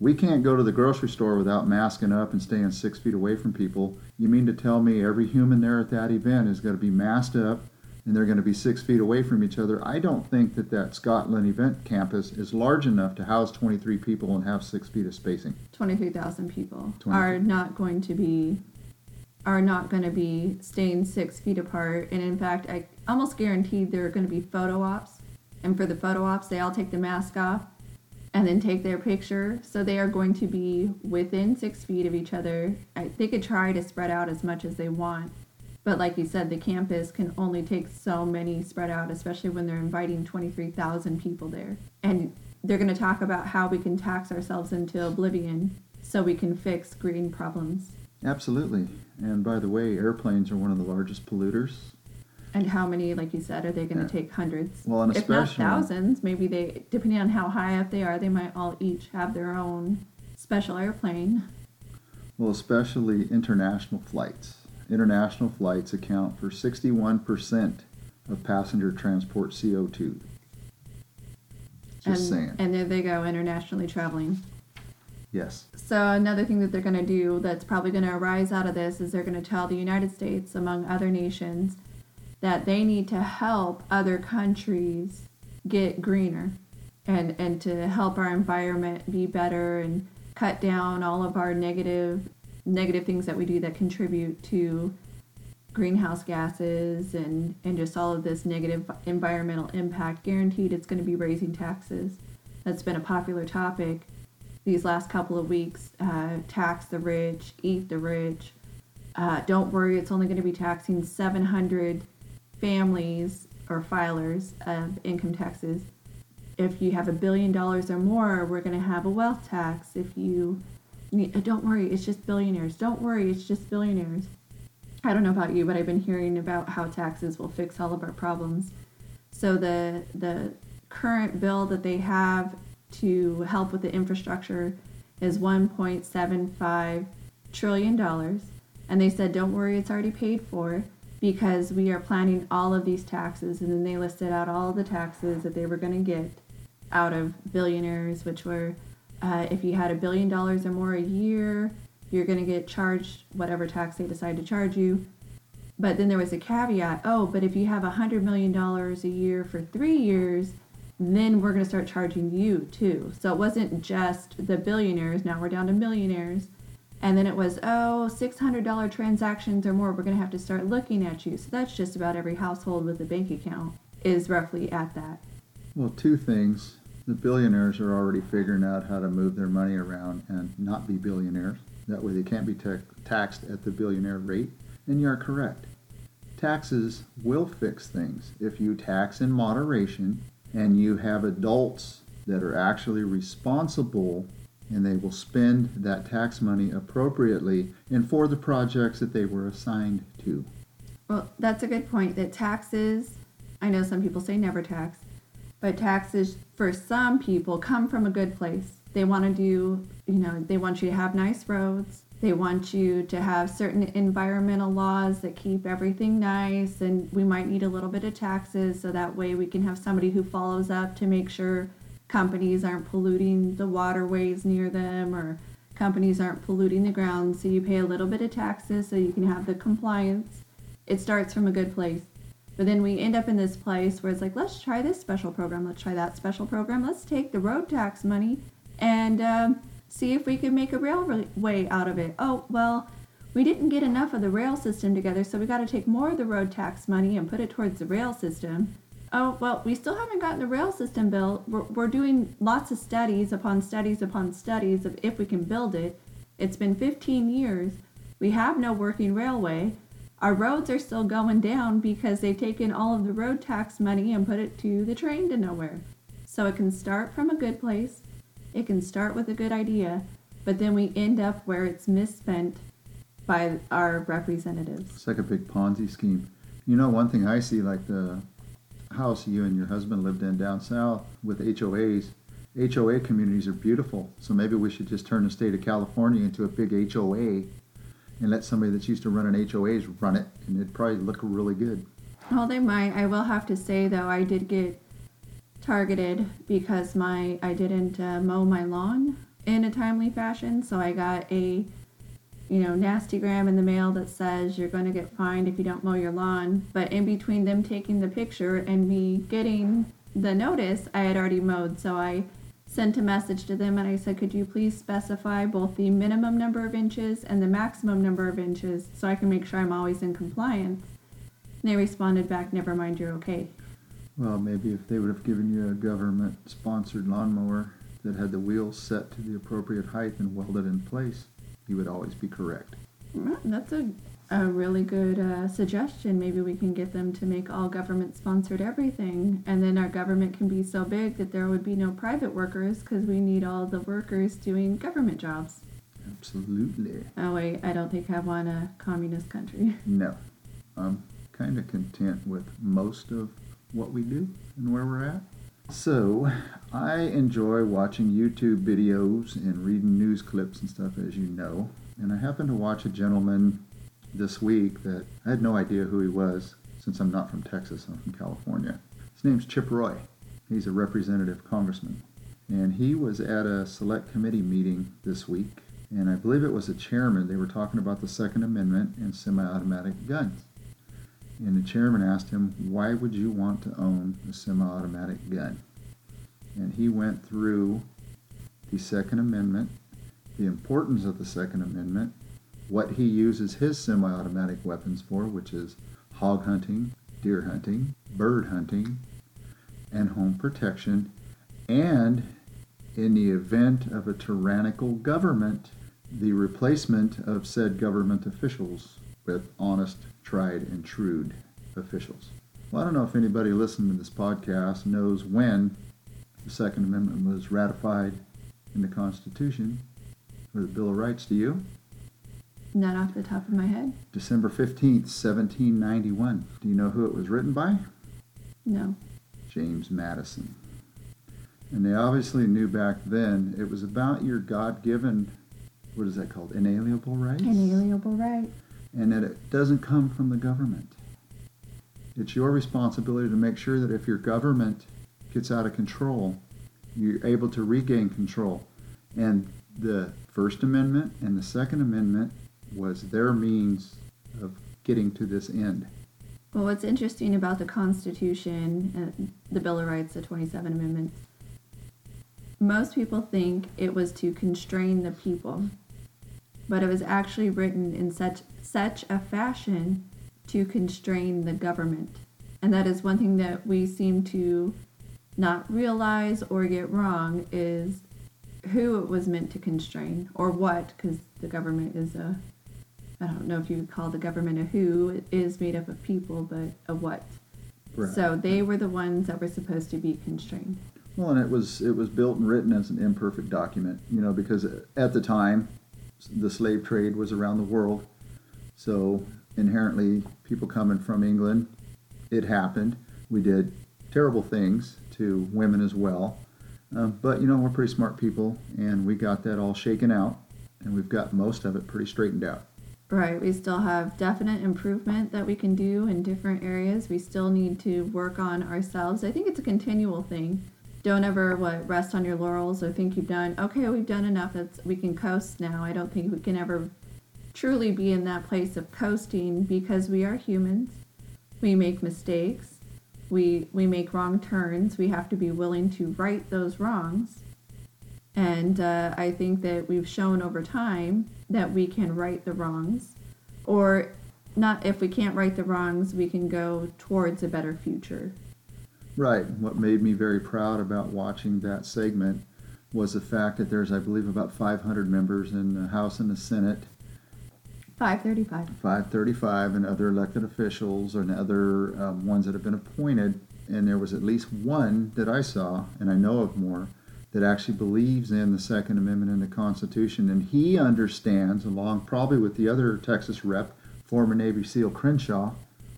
We can't go to the grocery store without masking up and staying six feet away from people. You mean to tell me every human there at that event is going to be masked up and they're going to be six feet away from each other? I don't think that that Scotland event campus is large enough to house 23 people and have six feet of spacing. 23,000 people 23. are not going to be are not going to be staying six feet apart. And in fact i almost guaranteed there are going to be photo ops. And for the photo ops they all take the mask off and then take their picture. So they are going to be within six feet of each other. I, they could try to spread out as much as they want. But like you said the campus can only take so many spread out especially when they're inviting 23000 people there. And they're going to talk about how we can tax ourselves into oblivion so we can fix green problems. Absolutely. And by the way, airplanes are one of the largest polluters. and how many like you said are they going to take hundreds Well, and if not especially thousands maybe they depending on how high up they are they might all each have their own special airplane well, especially international flights. International flights account for 61% of passenger transport CO2. Just and, saying. and there they go internationally traveling yes. So another thing that they're going to do that's probably going to arise out of this is they're going to tell the United States, among other nations, that they need to help other countries get greener and and to help our environment be better and cut down all of our negative negative things that we do that contribute to greenhouse gases and and just all of this negative environmental impact guaranteed it's going to be raising taxes that's been a popular topic these last couple of weeks uh, tax the rich, eat the rich. Uh, don't worry, it's only going to be taxing 700 families or filers of income taxes. If you have a billion dollars or more, we're going to have a wealth tax. If you uh, don't worry, it's just billionaires. Don't worry, it's just billionaires. I don't know about you, but I've been hearing about how taxes will fix all of our problems. So the the current bill that they have to help with the infrastructure is 1.75 trillion dollars and they said don't worry it's already paid for because we are planning all of these taxes and then they listed out all the taxes that they were going to get out of billionaires which were uh, if you had a billion dollars or more a year, you're going to get charged whatever tax they decide to charge you. But then there was a caveat oh, but if you have a $100 million a year for three years, then we're going to start charging you too. So it wasn't just the billionaires, now we're down to millionaires. And then it was, oh, $600 transactions or more, we're going to have to start looking at you. So that's just about every household with a bank account is roughly at that. Well, two things. The billionaires are already figuring out how to move their money around and not be billionaires. That way they can't be ta- taxed at the billionaire rate. And you are correct. Taxes will fix things. If you tax in moderation and you have adults that are actually responsible and they will spend that tax money appropriately and for the projects that they were assigned to. Well, that's a good point. That taxes, I know some people say never tax, but taxes for some people come from a good place. They want to do, you know, they want you to have nice roads. They want you to have certain environmental laws that keep everything nice, and we might need a little bit of taxes so that way we can have somebody who follows up to make sure companies aren't polluting the waterways near them or companies aren't polluting the ground. So you pay a little bit of taxes so you can have the compliance. It starts from a good place. But then we end up in this place where it's like, let's try this special program, let's try that special program, let's take the road tax money and um, see if we can make a railway out of it. Oh, well, we didn't get enough of the rail system together, so we got to take more of the road tax money and put it towards the rail system oh, well, we still haven't gotten the rail system built. We're, we're doing lots of studies upon studies upon studies of if we can build it. It's been 15 years. We have no working railway. Our roads are still going down because they've taken all of the road tax money and put it to the train to nowhere. So it can start from a good place, it can start with a good idea, but then we end up where it's misspent by our representatives. It's like a big Ponzi scheme. You know, one thing I see, like the house you and your husband lived in down south with HOAs, HOA communities are beautiful. So maybe we should just turn the state of California into a big HOA and let somebody that's used to running HOAs run it, and it'd probably look really good. Well, they might. I will have to say though, I did get targeted because my I didn't uh, mow my lawn in a timely fashion, so I got a you know, nasty gram in the mail that says you're going to get fined if you don't mow your lawn. But in between them taking the picture and me getting the notice, I had already mowed. So I sent a message to them and I said, could you please specify both the minimum number of inches and the maximum number of inches so I can make sure I'm always in compliance? And they responded back, never mind, you're okay. Well, maybe if they would have given you a government sponsored lawnmower that had the wheels set to the appropriate height and welded in place you would always be correct. That's a, a really good uh, suggestion. Maybe we can get them to make all government sponsored everything, and then our government can be so big that there would be no private workers because we need all the workers doing government jobs. Absolutely. Oh, wait, I don't think I want a communist country. No. I'm kind of content with most of what we do and where we're at. So, I enjoy watching YouTube videos and reading news clips and stuff, as you know. And I happened to watch a gentleman this week that I had no idea who he was since I'm not from Texas, I'm from California. His name's Chip Roy. He's a representative congressman. And he was at a select committee meeting this week, and I believe it was a chairman. They were talking about the Second Amendment and semi automatic guns. And the chairman asked him, Why would you want to own a semi automatic gun? And he went through the Second Amendment, the importance of the Second Amendment, what he uses his semi automatic weapons for, which is hog hunting, deer hunting, bird hunting, and home protection, and in the event of a tyrannical government, the replacement of said government officials with honest, tried, and true officials. Well, I don't know if anybody listening to this podcast knows when the Second Amendment was ratified in the Constitution or the Bill of Rights. Do you? Not off the top of my head. December 15th, 1791. Do you know who it was written by? No. James Madison. And they obviously knew back then it was about your God given, what is that called? Inalienable rights? Inalienable right. And that it doesn't come from the government. It's your responsibility to make sure that if your government gets out of control, you're able to regain control. And the First Amendment and the Second Amendment was their means of getting to this end. Well, what's interesting about the Constitution, the Bill of Rights, the 27 Amendments, most people think it was to constrain the people, but it was actually written in such such a fashion to constrain the government. And that is one thing that we seem to not realize or get wrong is who it was meant to constrain or what, because the government is a, I don't know if you would call the government a who, it is made up of people, but a what. Right. So they were the ones that were supposed to be constrained. Well, and it was it was built and written as an imperfect document, you know, because at the time, the slave trade was around the world, so inherently, people coming from England, it happened. We did terrible things to women as well, um, but you know, we're pretty smart people, and we got that all shaken out, and we've got most of it pretty straightened out. Right. We still have definite improvement that we can do in different areas. We still need to work on ourselves. I think it's a continual thing don't ever what rest on your laurels. Or think you've done okay we've done enough. That's we can coast now. I don't think we can ever truly be in that place of coasting because we are humans. We make mistakes. We we make wrong turns. We have to be willing to right those wrongs. And uh, i think that we've shown over time that we can right the wrongs. Or not if we can't right the wrongs we can go towards a better future Right. What made me very proud about watching that segment was the fact that there's, I believe, about 500 members in the House and the Senate. 535. 535 and other elected officials and other um, ones that have been appointed. And there was at least one that I saw, and I know of more, that actually believes in the Second Amendment and the Constitution. And he understands, along probably with the other Texas rep, former Navy SEAL Crenshaw,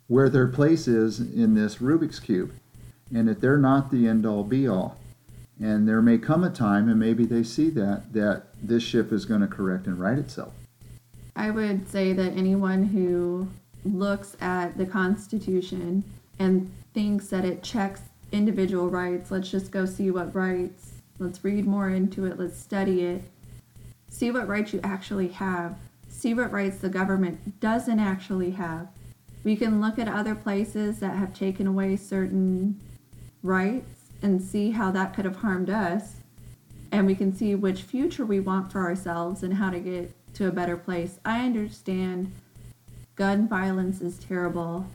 where their place is in this Rubik's Cube and that they're not the end all be all. And there may come a time, and maybe they see that, that this ship is going to correct and right itself. I would say that anyone who looks at the Constitution and thinks that it checks individual rights, let's just go see what rights, let's read more into it, let's study it, see what rights you actually have, see what rights the government doesn't actually have. We can look at other places that have taken away certain rights and see how that could have harmed us. And we can see which future we want for ourselves and how to get to a better place. I understand gun violence is terrible,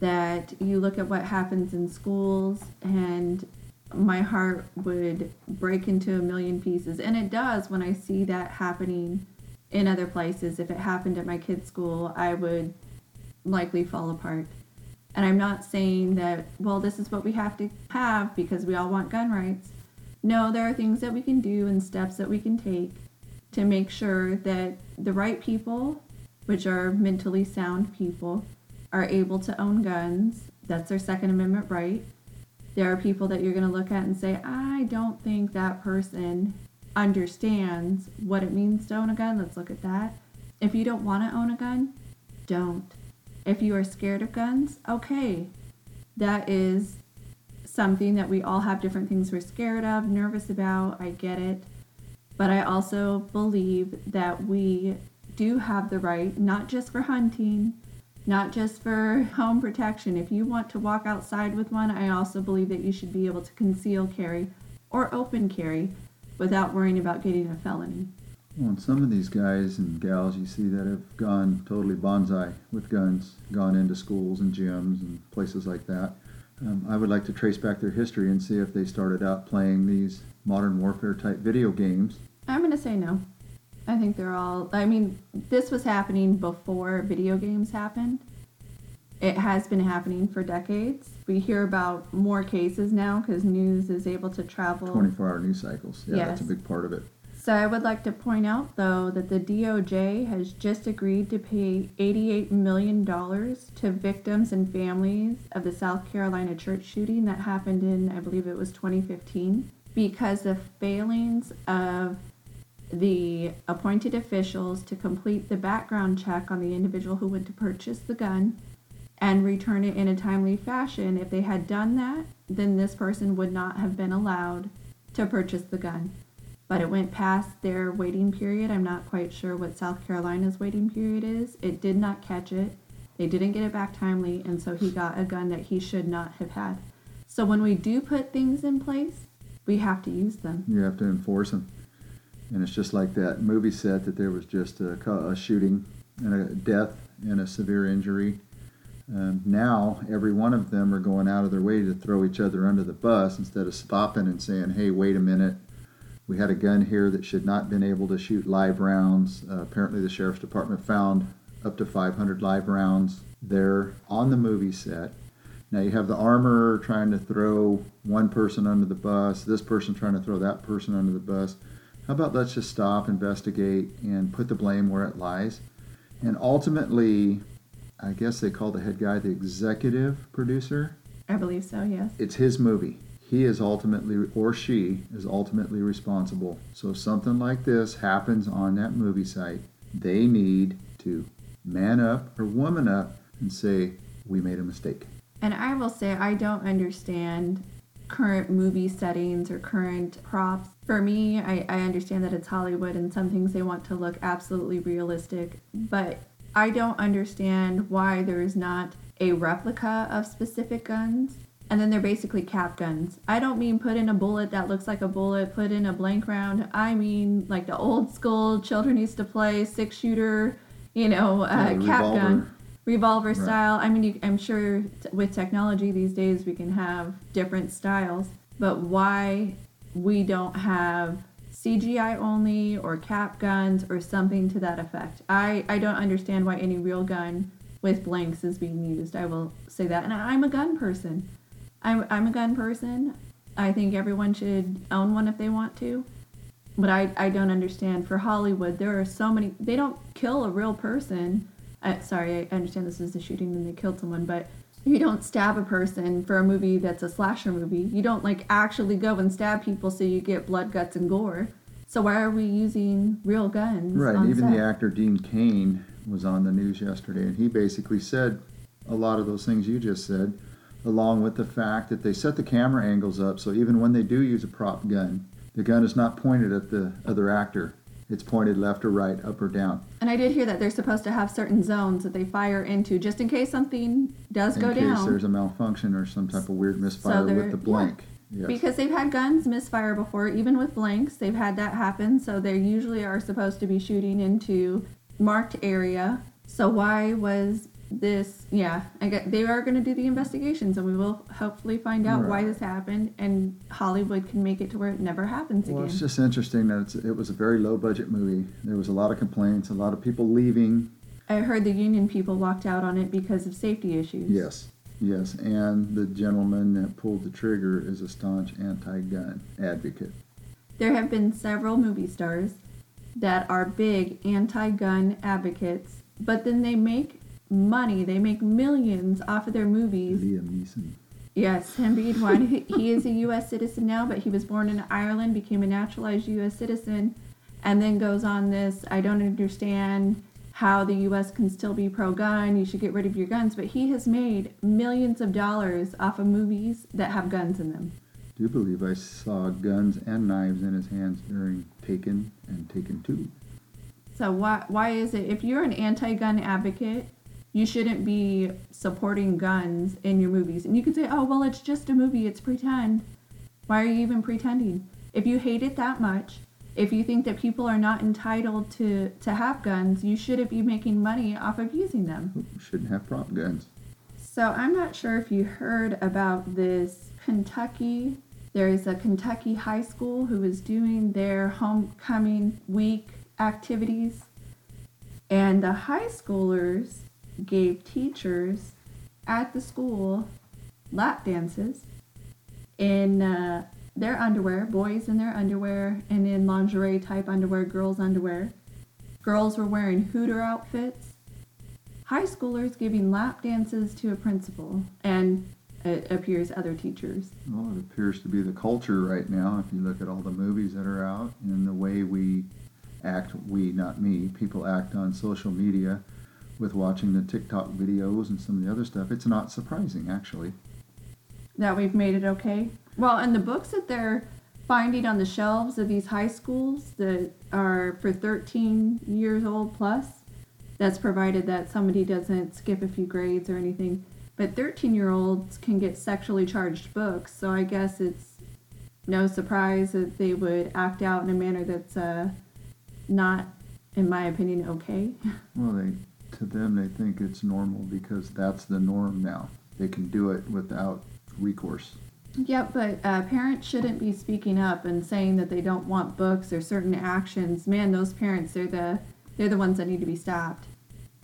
that you look at what happens in schools, and my heart would break into a million pieces. And it does when I see that happening in other places. If it happened at my kid's school, I would likely fall apart. And I'm not saying that, well, this is what we have to have because we all want gun rights. No, there are things that we can do and steps that we can take to make sure that the right people, which are mentally sound people, are able to own guns. That's their Second Amendment right. There are people that you're going to look at and say, I don't think that person understands what it means to own a gun. Let's look at that. If you don't want to own a gun, don't. If you are scared of guns, okay, that is something that we all have different things we're scared of, nervous about. I get it. But I also believe that we do have the right, not just for hunting, not just for home protection. If you want to walk outside with one, I also believe that you should be able to conceal carry or open carry without worrying about getting a felony. Well, and some of these guys and gals you see that have gone totally bonsai with guns, gone into schools and gyms and places like that. Um, I would like to trace back their history and see if they started out playing these modern warfare type video games. I'm going to say no. I think they're all, I mean, this was happening before video games happened. It has been happening for decades. We hear about more cases now because news is able to travel. 24 hour news cycles. Yeah, Yes. that's a big part of it. So I would like to point out, though, that the DOJ has just agreed to pay $88 million to victims and families of the South Carolina church shooting that happened in, I believe it was 2015, because of failings of the appointed officials to complete the background check on the individual who went to purchase the gun and return it in a timely fashion. If they had done that, then this person would not have been allowed to purchase the gun. But it went past their waiting period. I'm not quite sure what South Carolina's waiting period is. It did not catch it. They didn't get it back timely, and so he got a gun that he should not have had. So when we do put things in place, we have to use them. You have to enforce them. And it's just like that movie set that there was just a, a shooting and a death and a severe injury. Um, now every one of them are going out of their way to throw each other under the bus instead of stopping and saying, "Hey, wait a minute, we had a gun here that should not have been able to shoot live rounds." Uh, apparently, the sheriff's department found up to 500 live rounds there on the movie set. Now you have the armorer trying to throw one person under the bus, this person trying to throw that person under the bus. How about let's just stop, investigate, and put the blame where it lies? And ultimately, I guess they call the head guy the executive producer. I believe so, yes. It's his movie. He is ultimately, or she is ultimately responsible. So if something like this happens on that movie site, they need to man up or woman up and say, we made a mistake. And I will say, I don't understand current movie settings or current props. For me, I, I understand that it's Hollywood and some things they want to look absolutely realistic, but I don't understand why there is not a replica of specific guns and then they're basically cap guns. I don't mean put in a bullet that looks like a bullet, put in a blank round. I mean like the old school children used to play six shooter, you know, uh, Yeah, cap revolver. gun, revolver Right. style. I mean, you, I'm sure t- with technology these days we can have different styles, but why we don't have CGI only or cap guns or something to that effect? I, I don't understand why any real gun with blanks is being used. I will say that. And I'm a gun person. I'm, I'm a gun person. I think everyone should own one if they want to. But I, I don't understand. For Hollywood, there are so many. They don't kill a real person. Uh, sorry, I understand this is a shooting and they killed someone, but you don't stab a person for a movie that's a slasher movie. You don't like actually go and stab people so you get blood, guts, and gore. So why are we using real guns? Right. Even the actor Dean Cain was on the news yesterday, and he basically said a lot of those things you just said, along with the fact that they set the camera angles up so even when they do use a prop gun, the gun is not pointed at the other actor. It's pointed left or right, up or down. And I did hear that they're supposed to have certain zones that they fire into just in case something does in go case down. there's a malfunction or some type of weird misfire they're- with the yeah. blank. Yes. Because they've had guns misfire before, even with blanks, they've had that happen. So they usually are supposed to be shooting into marked area. So why was this? Yeah, I get they are going to do the investigations, and we will hopefully find out why this happened, and Hollywood can make it to where it never happens Well, again. it's just interesting that it's, it was a very low budget movie. There was a lot of complaints, a lot of people leaving. I heard the union people walked out on it because of safety issues. Yes, yes, and the gentleman that pulled the trigger is a staunch anti-gun advocate. There have been several movie stars that are big anti gun advocates, but then they make money, they make millions off of their movies. Liam Neeson. Yes, him being one. He- is a U.S. citizen now, but he was born in Ireland, became a naturalized U.S. citizen, and then goes on this I don't understand how the U.S. can still be pro gun, you should get rid of your guns. But he has made millions of dollars off of movies that have guns in them. Do you believe I saw guns and knives in his hands during Taken and Taken Two? So why why is it if you're an anti-gun advocate, you shouldn't be supporting guns in your movies? And you could say, "Oh, well, it's just a movie, it's pretend." Why are you even pretending? If you hate it that much, if you think that people are not entitled to to have guns, you shouldn't be making money off of using them. We shouldn't have prop guns. So I'm not sure if you heard about this Kentucky. There is a Kentucky high school who is doing their homecoming week activities, and the high schoolers gave teachers at the school lap dances in uh, their underwear, boys in their underwear, and in lingerie type underwear, girls' underwear. Girls were wearing Hooter outfits high schoolers giving lap dances to a principal and it appears other teachers. Well, it appears to be the culture right now. If you look at all the movies that are out and the way we act, we, not me, people act on social media with watching the TikTok videos and some of the other stuff, it's not surprising, actually. That we've made it okay. Well, and the books that they're finding on the shelves of these high schools that are for 13 years old plus. That's provided that somebody doesn't skip a few grades or anything. But 13 year olds can get sexually charged books, so I guess it's no surprise that they would act out in a manner that's uh, not, in my opinion, okay. Well, they to them they think it's normal because that's the norm now. They can do it without recourse. Yep, but uh, parents shouldn't be speaking up and saying that they don't want books or certain actions. Man, those parents, they're the they're the ones that need to be stopped.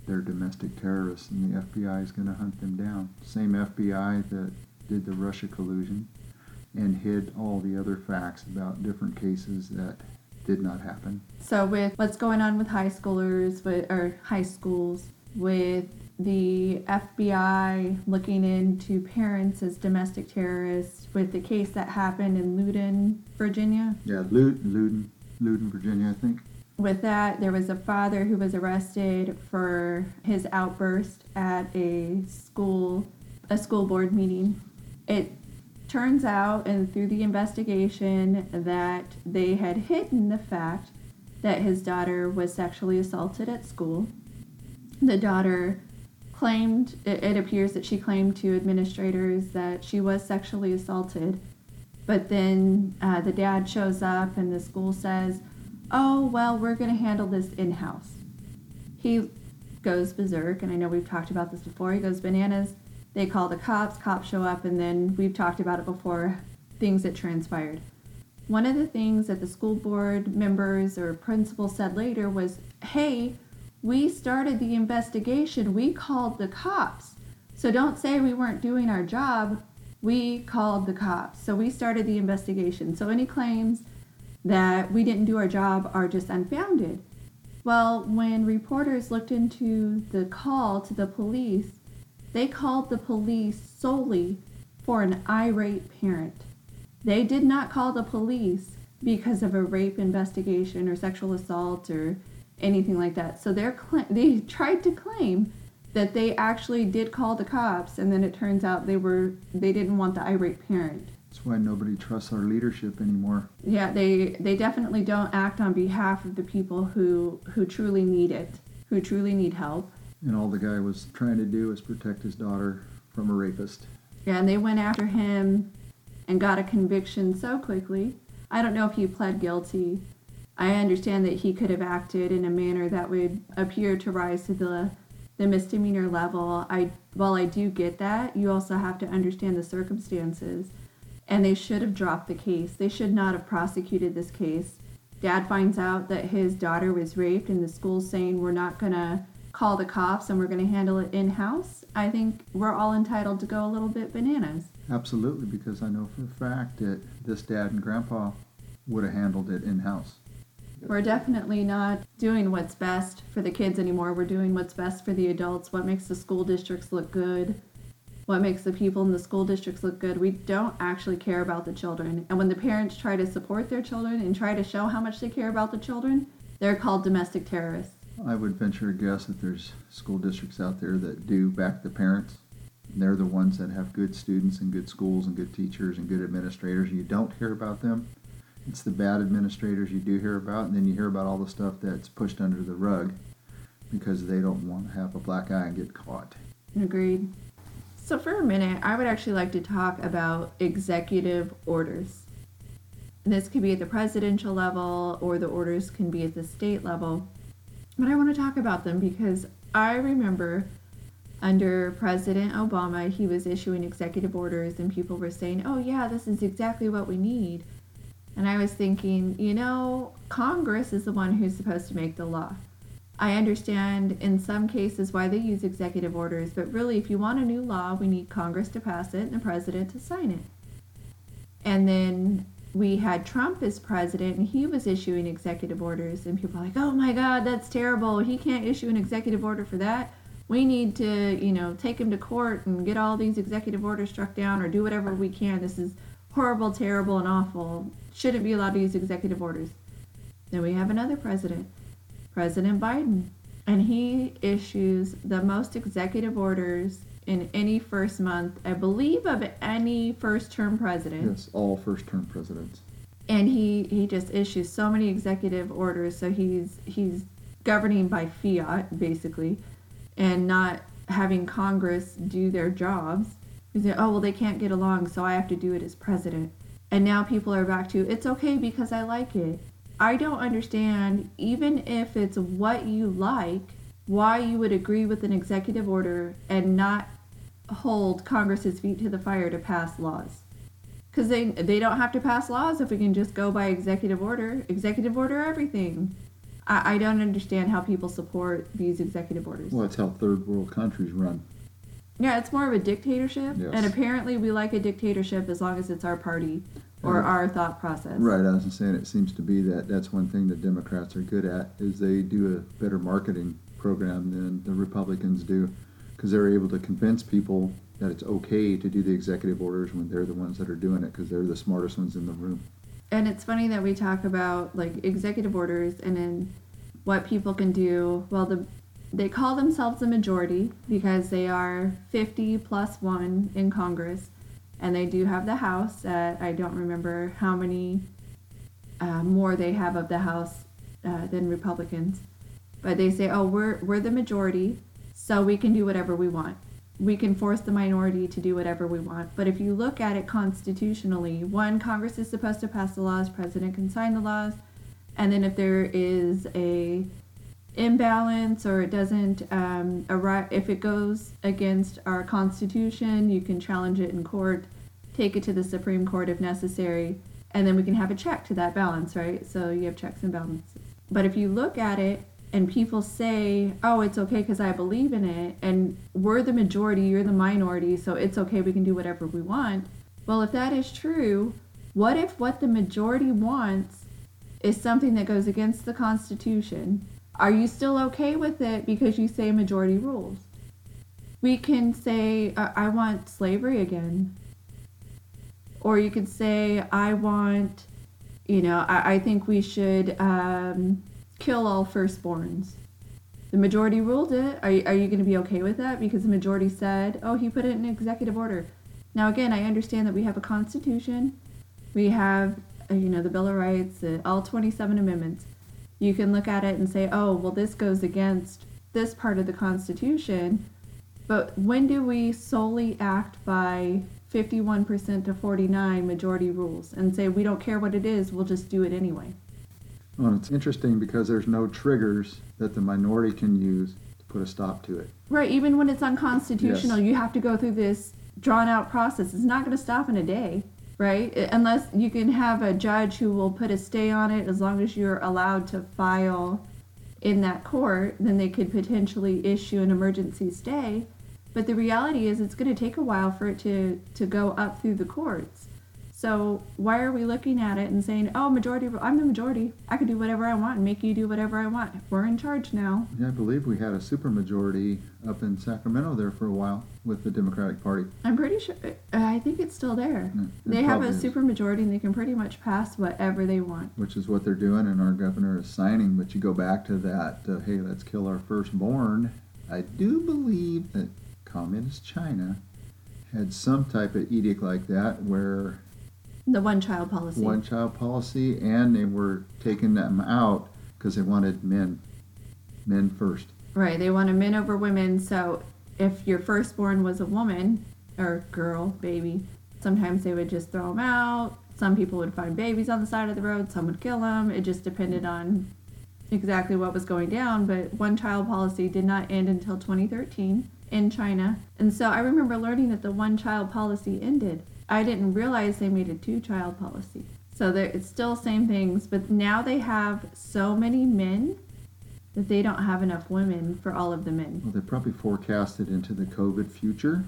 They're domestic terrorists, and the FBI is going to hunt them down. Same FBI that did the Russia collusion and hid all the other facts about different cases that did not happen. So with what's going on with high schoolers with or high schools with the FBI looking into parents as domestic terrorists with the case that happened in Loudoun, Virginia. Yeah, Loudoun, Loudoun, Loudoun, Virginia, I think. With that, there was a father who was arrested for his outburst at a school a school board meeting. It turns out and through the investigation that they had hidden the fact that his daughter was sexually assaulted at school. The daughter claimed, it, appears that she claimed to administrators that she was sexually assaulted. But then uh, the dad shows up and the school says, Oh, well, we're going to handle this in house. He goes berserk, and I know we've talked about this before. He goes bananas. They call the cops, cops show up, and then we've talked about it before things that transpired. One of the things that the school board members or principal said later was, Hey, we started the investigation. We called the cops. So don't say we weren't doing our job. We called the cops. So we started the investigation. So any claims that we didn't do our job are just unfounded. Well, when reporters looked into the call to the police, they called the police solely for an irate parent. They did not call the police because of a rape investigation or sexual assault or anything like that. So they're cl- they tried to claim that they actually did call the cops, and then it turns out they were they didn't want the irate parent. That's why nobody trusts our leadership anymore. Yeah, they they definitely don't act on behalf of the people who who truly need it, who truly need help. And all the guy was trying to do was protect his daughter from a rapist. Yeah, and they went after him and got a conviction so quickly. I don't know if he pled guilty. I understand that he could have acted in a manner that would appear to rise to the the misdemeanor level. I while I do get that, you also have to understand the circumstances. And they should have dropped the case. They should not have prosecuted this case. Dad finds out that his daughter was raped and the school's saying we're not going to call the cops and we're going to handle it in house. I think we're all entitled to go a little bit bananas. Absolutely, because I know for a fact that this dad and grandpa would have handled it in house. We're definitely not doing what's best for the kids anymore. We're doing what's best for the adults, what makes the school districts look good, what makes the people in the school districts look good. We don't actually care about the children. And when the parents try to support their children and try to show how much they care about the children, they're called domestic terrorists. I would venture a guess that there's school districts out there that do back the parents. They're the ones that have good students and good schools and good teachers and good administrators. You don't hear about them. It's the bad administrators you do hear about, and then you hear about all the stuff that's pushed under the rug because they don't want to have a black eye and get caught. Agreed. So, for a minute, I would actually like to talk about executive orders. This could be at the presidential level, or the orders can be at the state level. But I want to talk about them because I remember under President Obama, he was issuing executive orders, and people were saying, oh, yeah, this is exactly what we need. And I was thinking, you know, Congress is the one who's supposed to make the law. I understand in some cases why they use executive orders, but really, if you want a new law, we need Congress to pass it and the president to sign it. And then we had Trump as president, and he was issuing executive orders, and people are like, oh my God, that's terrible. He can't issue an executive order for that. We need to, you know, take him to court and get all these executive orders struck down or do whatever we can. This is horrible, terrible, and awful. Shouldn't be allowed to use executive orders. Then we have another president, President Biden, and he issues the most executive orders in any first month, I believe, of any first term president. Yes, all first term presidents. and he he just issues so many executive orders. So he's he's governing by fiat basically, and not having Congress do their jobs. He said, "Oh well, they can't get along, so I have to do it as president." And now people are back to it's okay because I like it. I don't understand, even if it's what you like, why you would agree with an executive order and not hold Congress's feet to the fire to pass laws. Because they, they don't have to pass laws if we can just go by executive order. Executive order everything. I, I don't understand how people support these executive orders. Well, that's how third world countries run. Yeah, it's more of a dictatorship. Yes. And apparently we like a dictatorship as long as it's our party or our thought process. Right, I was saying it seems to be that that's one thing the Democrats are good at is they do a better marketing program than the Republicans do because they're able to convince people that it's okay to do the executive orders when they're the ones that are doing it because they're the smartest ones in the room. And it's funny that we talk about like executive orders and then what people can do. Well, the they call themselves a majority because they are 50 plus one in Congress, and they do have the House. At, I don't remember how many uh, more they have of the House uh, than Republicans, but they say, "Oh, we're we're the majority, so we can do whatever we want." we can force the minority to do whatever we want. But if you look at it constitutionally, one, Congress is supposed to pass the laws, president can sign the laws, and then if there is a imbalance or it doesn't um, arri- if it goes against our constitution, you can challenge it in court, take it to the Supreme Court if necessary, and then we can have a check to that balance, right? So you have checks and balances. But if you look at it and people say, oh, it's okay because I believe in it, and we're the majority, you're the minority, so it's okay, we can do whatever we want. Well, if that is true, what if what the majority wants is something that goes against the Constitution? Are you still okay with it because you say majority rules? We can say, uh, I want slavery again. Or you could say, I want, you know, I, I think we should. Um, kill all firstborns. The majority ruled it. Are you, are you going to be okay with that? Because the majority said, oh, he put it in executive order. Now, again, I understand that we have a constitution, we have, uh, you know, the Bill of Rights, uh, all 27 amendments. You can look at it and say, oh, well, this goes against this part of the Constitution. But when do we solely act by 51% to 49 majority rules and say, we don't care what it is, we'll just do it anyway? Well, it's interesting because there's no triggers that the minority can use to put a stop to it. Right, even when it's unconstitutional, Yes. you have to go through this drawn out process. It's not going to stop in a day, right? Uh, unless you can have a judge who will put a stay on it as long as you're allowed to file in that court, then they could potentially issue an emergency stay. But the reality is it's going to take a while for it to to go up through the courts. So why are we looking at it and saying, "Oh, majority I'm the majority. I can do whatever I want and make you do whatever I want. We're in charge now." Yeah, I believe we had a supermajority up in Sacramento there for a while with the Democratic Party. I'm pretty sure. I think it's still there. Yeah, it They have a is. super majority and they can pretty much pass whatever they want. which is what they're doing, and our governor is signing. But you go back to that, uh, hey, let's kill our firstborn. I do believe that communist China had some type of edict like that where The one child policy. one child policy, and they were taking them out because they wanted men, men first. Right. They wanted men over women. So if your firstborn was a woman or girl, baby, sometimes they would just throw them out. Some people would find babies on the side of the road. Some would kill them. It just depended on exactly what was going down. But one child policy did not end until 2013 in China. And so I remember learning that the one child policy ended. I didn't realize they made a two child policy. So it's still same things, but now they have so many men that they don't have enough women for all of the men. Well, they probably forecasted into the COVID future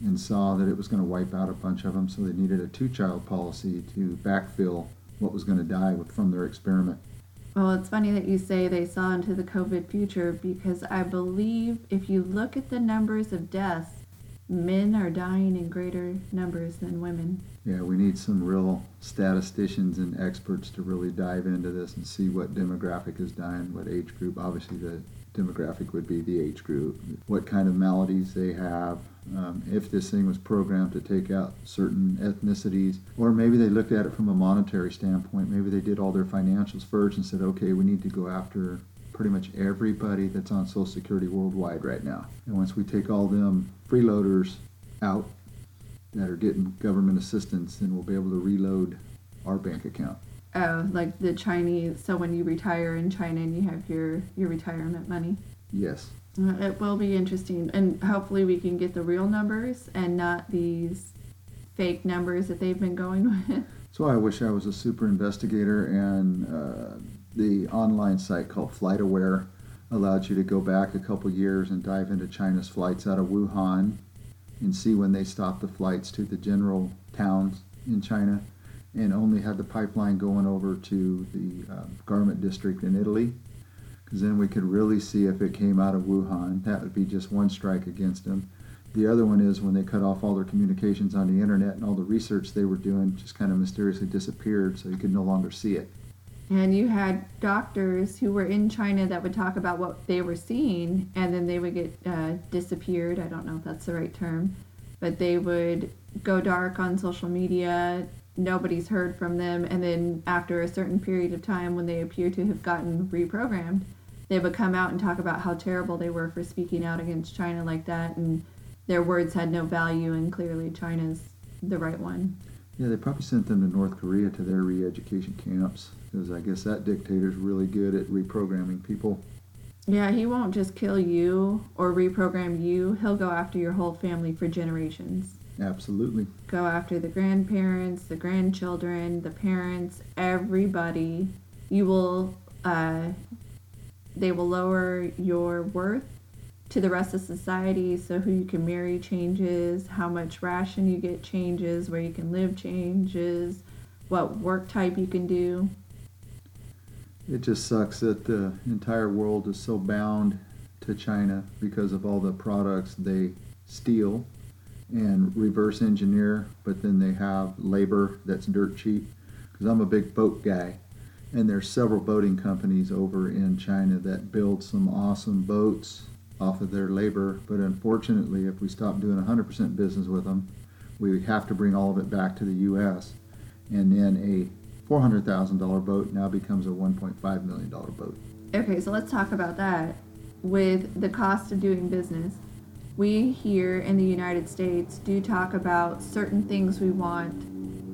and saw that it was going to wipe out a bunch of them, so they needed a two-child policy to backfill what was going to die with, from their experiment. Well, it's funny that you say they saw into the COVID future because I believe if you look at the numbers of deaths, men are dying in greater numbers than women. Yeah, we need some real statisticians and experts to really dive into this and see what demographic is dying, what age group. Obviously, the demographic would be the age group, what kind of maladies they have, um, if this thing was programmed to take out certain ethnicities, or maybe they looked at it from a monetary standpoint. Maybe they did all their financials first and said, okay, we need to go after pretty much everybody that's on Social Security worldwide right now. And once we take all them freeloaders out that are getting government assistance, then we'll be able to reload our bank account. Oh, like the Chinese. So when you retire in China and you have your your retirement money. Yes. Uh, It will be interesting, and hopefully we can get the real numbers and not these fake numbers that they've been going with. So I wish I was a super investigator, and uh, the online site called FlightAware allowed you to go back a couple years and dive into China's flights out of Wuhan and see when they stopped the flights to the general towns in China and only had the pipeline going over to the uh, garment district in Italy. Because then we could really see if it came out of Wuhan. That would be just one strike against them. The other one is when they cut off all their communications on the internet and all the research they were doing just kind of mysteriously disappeared, so you could no longer see it. And you had doctors who were in China that would talk about what they were seeing, and then they would get uh, disappeared. I don't know if that's the right term, but they would go dark on social media. Nobody's heard from them, and then after a certain period of time, when they appear to have gotten reprogrammed, they would come out and talk about how terrible they were for speaking out against China like that, and their words had no value, and clearly China's the right one. Yeah, they probably sent them to North Korea to their re-education camps because I guess that dictator's really good at reprogramming people. Yeah, he won't just kill you or reprogram you. He'll go after your whole family for generations. Absolutely. Go after the grandparents, the grandchildren, the parents, everybody. You will, uh, they will lower your worth to the rest of society. So who you can marry changes, how much ration you get changes, where you can live changes, what work type you can do. It just sucks that the entire world is so bound to China because of all the products they steal and reverse engineer, but then they have labor that's dirt cheap. Because I'm a big boat guy, and there's several boating companies over in China that build some awesome boats off of their labor. But unfortunately, if we stop doing 100% business with them, we have to bring all of it back to the U.S. And then a $400,000 boat now becomes a $1.5 million boat. Okay, so let's talk about that. With the cost of doing business, we here in the United States do talk about certain things we want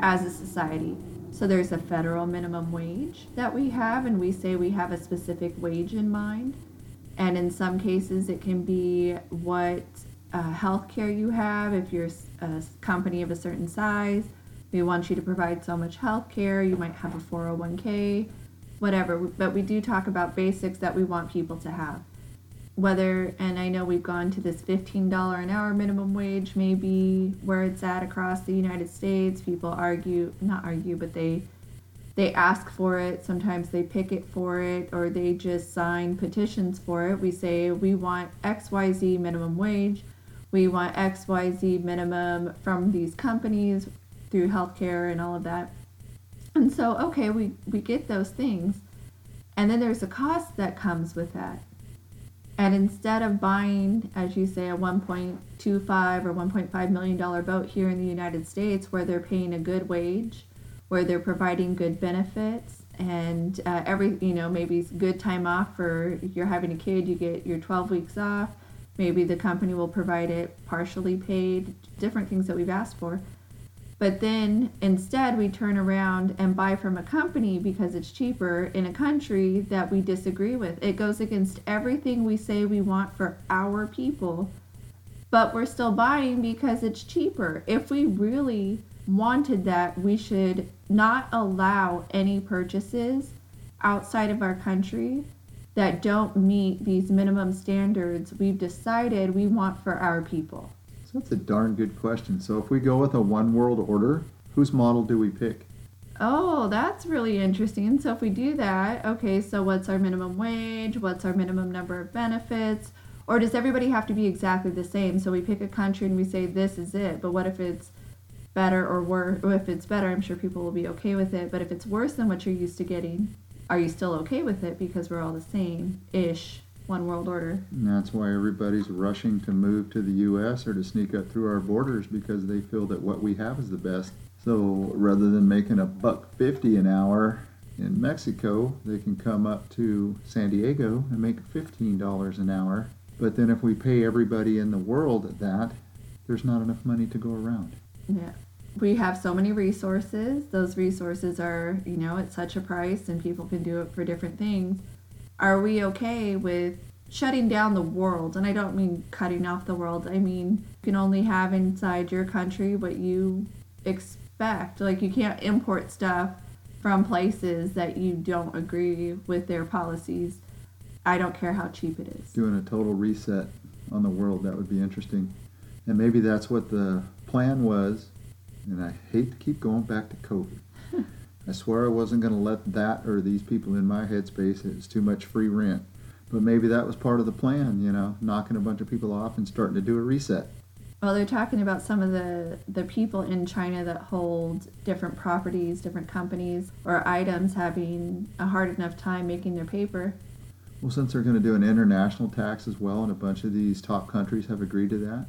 as a society. So there's a federal minimum wage that we have, and we say we have a specific wage in mind. And in some cases, it can be what uh, health care you have. If you're a company of a certain size, we want you to provide so much health care. You might have a 401k, whatever. But we do talk about basics that we want people to have whether and I know we've gone to this $15 an hour minimum wage maybe where it's at across the United States people argue not argue but they they ask for it sometimes they picket for it or they just sign petitions for it. We say we want XYZ minimum wage. We want XYZ minimum from these companies through healthcare and all of that. And so okay we we get those things. And then there's a cost that comes with that. And instead of buying, as you say, a 1.25 or 1.5 million dollar boat here in the United States, where they're paying a good wage, where they're providing good benefits, and uh, every you know maybe good time off for if you're having a kid, you get your 12 weeks off. Maybe the company will provide it partially paid, different things that we've asked for. But then instead, we turn around and buy from a company because it's cheaper in a country that we disagree with. It goes against everything we say we want for our people, but we're still buying because it's cheaper. If we really wanted that, we should not allow any purchases outside of our country that don't meet these minimum standards we've decided we want for our people. So that's a darn good question. So if we go with a one world order, whose model do we pick? Oh, that's really interesting. So if we do that, okay, so what's our minimum wage? What's our minimum number of benefits? Or does everybody have to be exactly the same? So we pick a country and we say this is it. But what if it's better or worse? If it's better, I'm sure people will be okay with it. But if it's worse than what you're used to getting, are you still okay with it because we're all the same ish one world order. And that's why everybody's rushing to move to the U.S. or to sneak up through our borders because they feel that what we have is the best. So rather than making a buck fifty an hour in Mexico, they can come up to San Diego and make fifteen dollars an hour. But then if we pay everybody in the world that, there's not enough money to go around. Yeah. We have so many resources. Those resources are, you know, at such a price and people can do it for different things. Are we okay with shutting down the world? And I don't mean cutting off the world. I mean, you can only have inside your country what you expect. Like, you can't import stuff from places that you don't agree with their policies. I don't care how cheap it is. Doing a total reset on the world, that would be interesting. And maybe that's what the plan was. And I hate to keep going back to COVID. I swear I wasn't going to let that or these people in my headspace, it's too much free rent. But maybe that was part of the plan, you know, knocking a bunch of people off and starting to do a reset. Well, they're talking about some of the, the people in China that hold different properties, different companies, or items having a hard enough time making their paper. Well, since they're going to do an international tax as well, and a bunch of these top countries have agreed to that,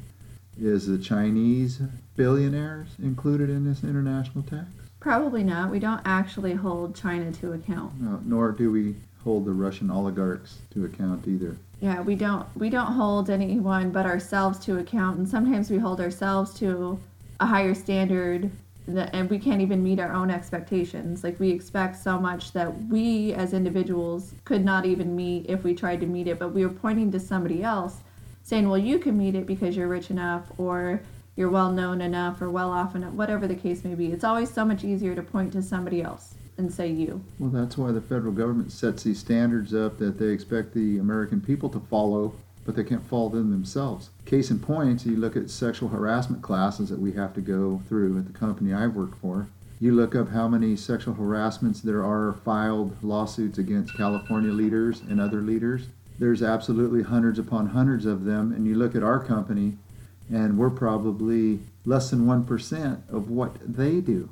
is the Chinese billionaires included in this international tax? Probably not. We don't actually hold China to account. No, nor do we hold the Russian oligarchs to account either. Yeah, we don't we don't hold anyone but ourselves to account and sometimes we hold ourselves to a higher standard that, and we can't even meet our own expectations. Like we expect so much that we as individuals could not even meet if we tried to meet it, but we are pointing to somebody else saying, "Well, you can meet it because you're rich enough or you're well known enough or well off enough, whatever the case may be." It's always so much easier to point to somebody else and say you. Well, that's why the federal government sets these standards up that they expect the American people to follow, but they can't follow them themselves. Case in point, you look at sexual harassment classes that we have to go through at the company I've worked for. You look up how many sexual harassments there are filed lawsuits against California leaders and other leaders. There's absolutely hundreds upon hundreds of them, and you look at our company, and we're probably less than 1% of what they do.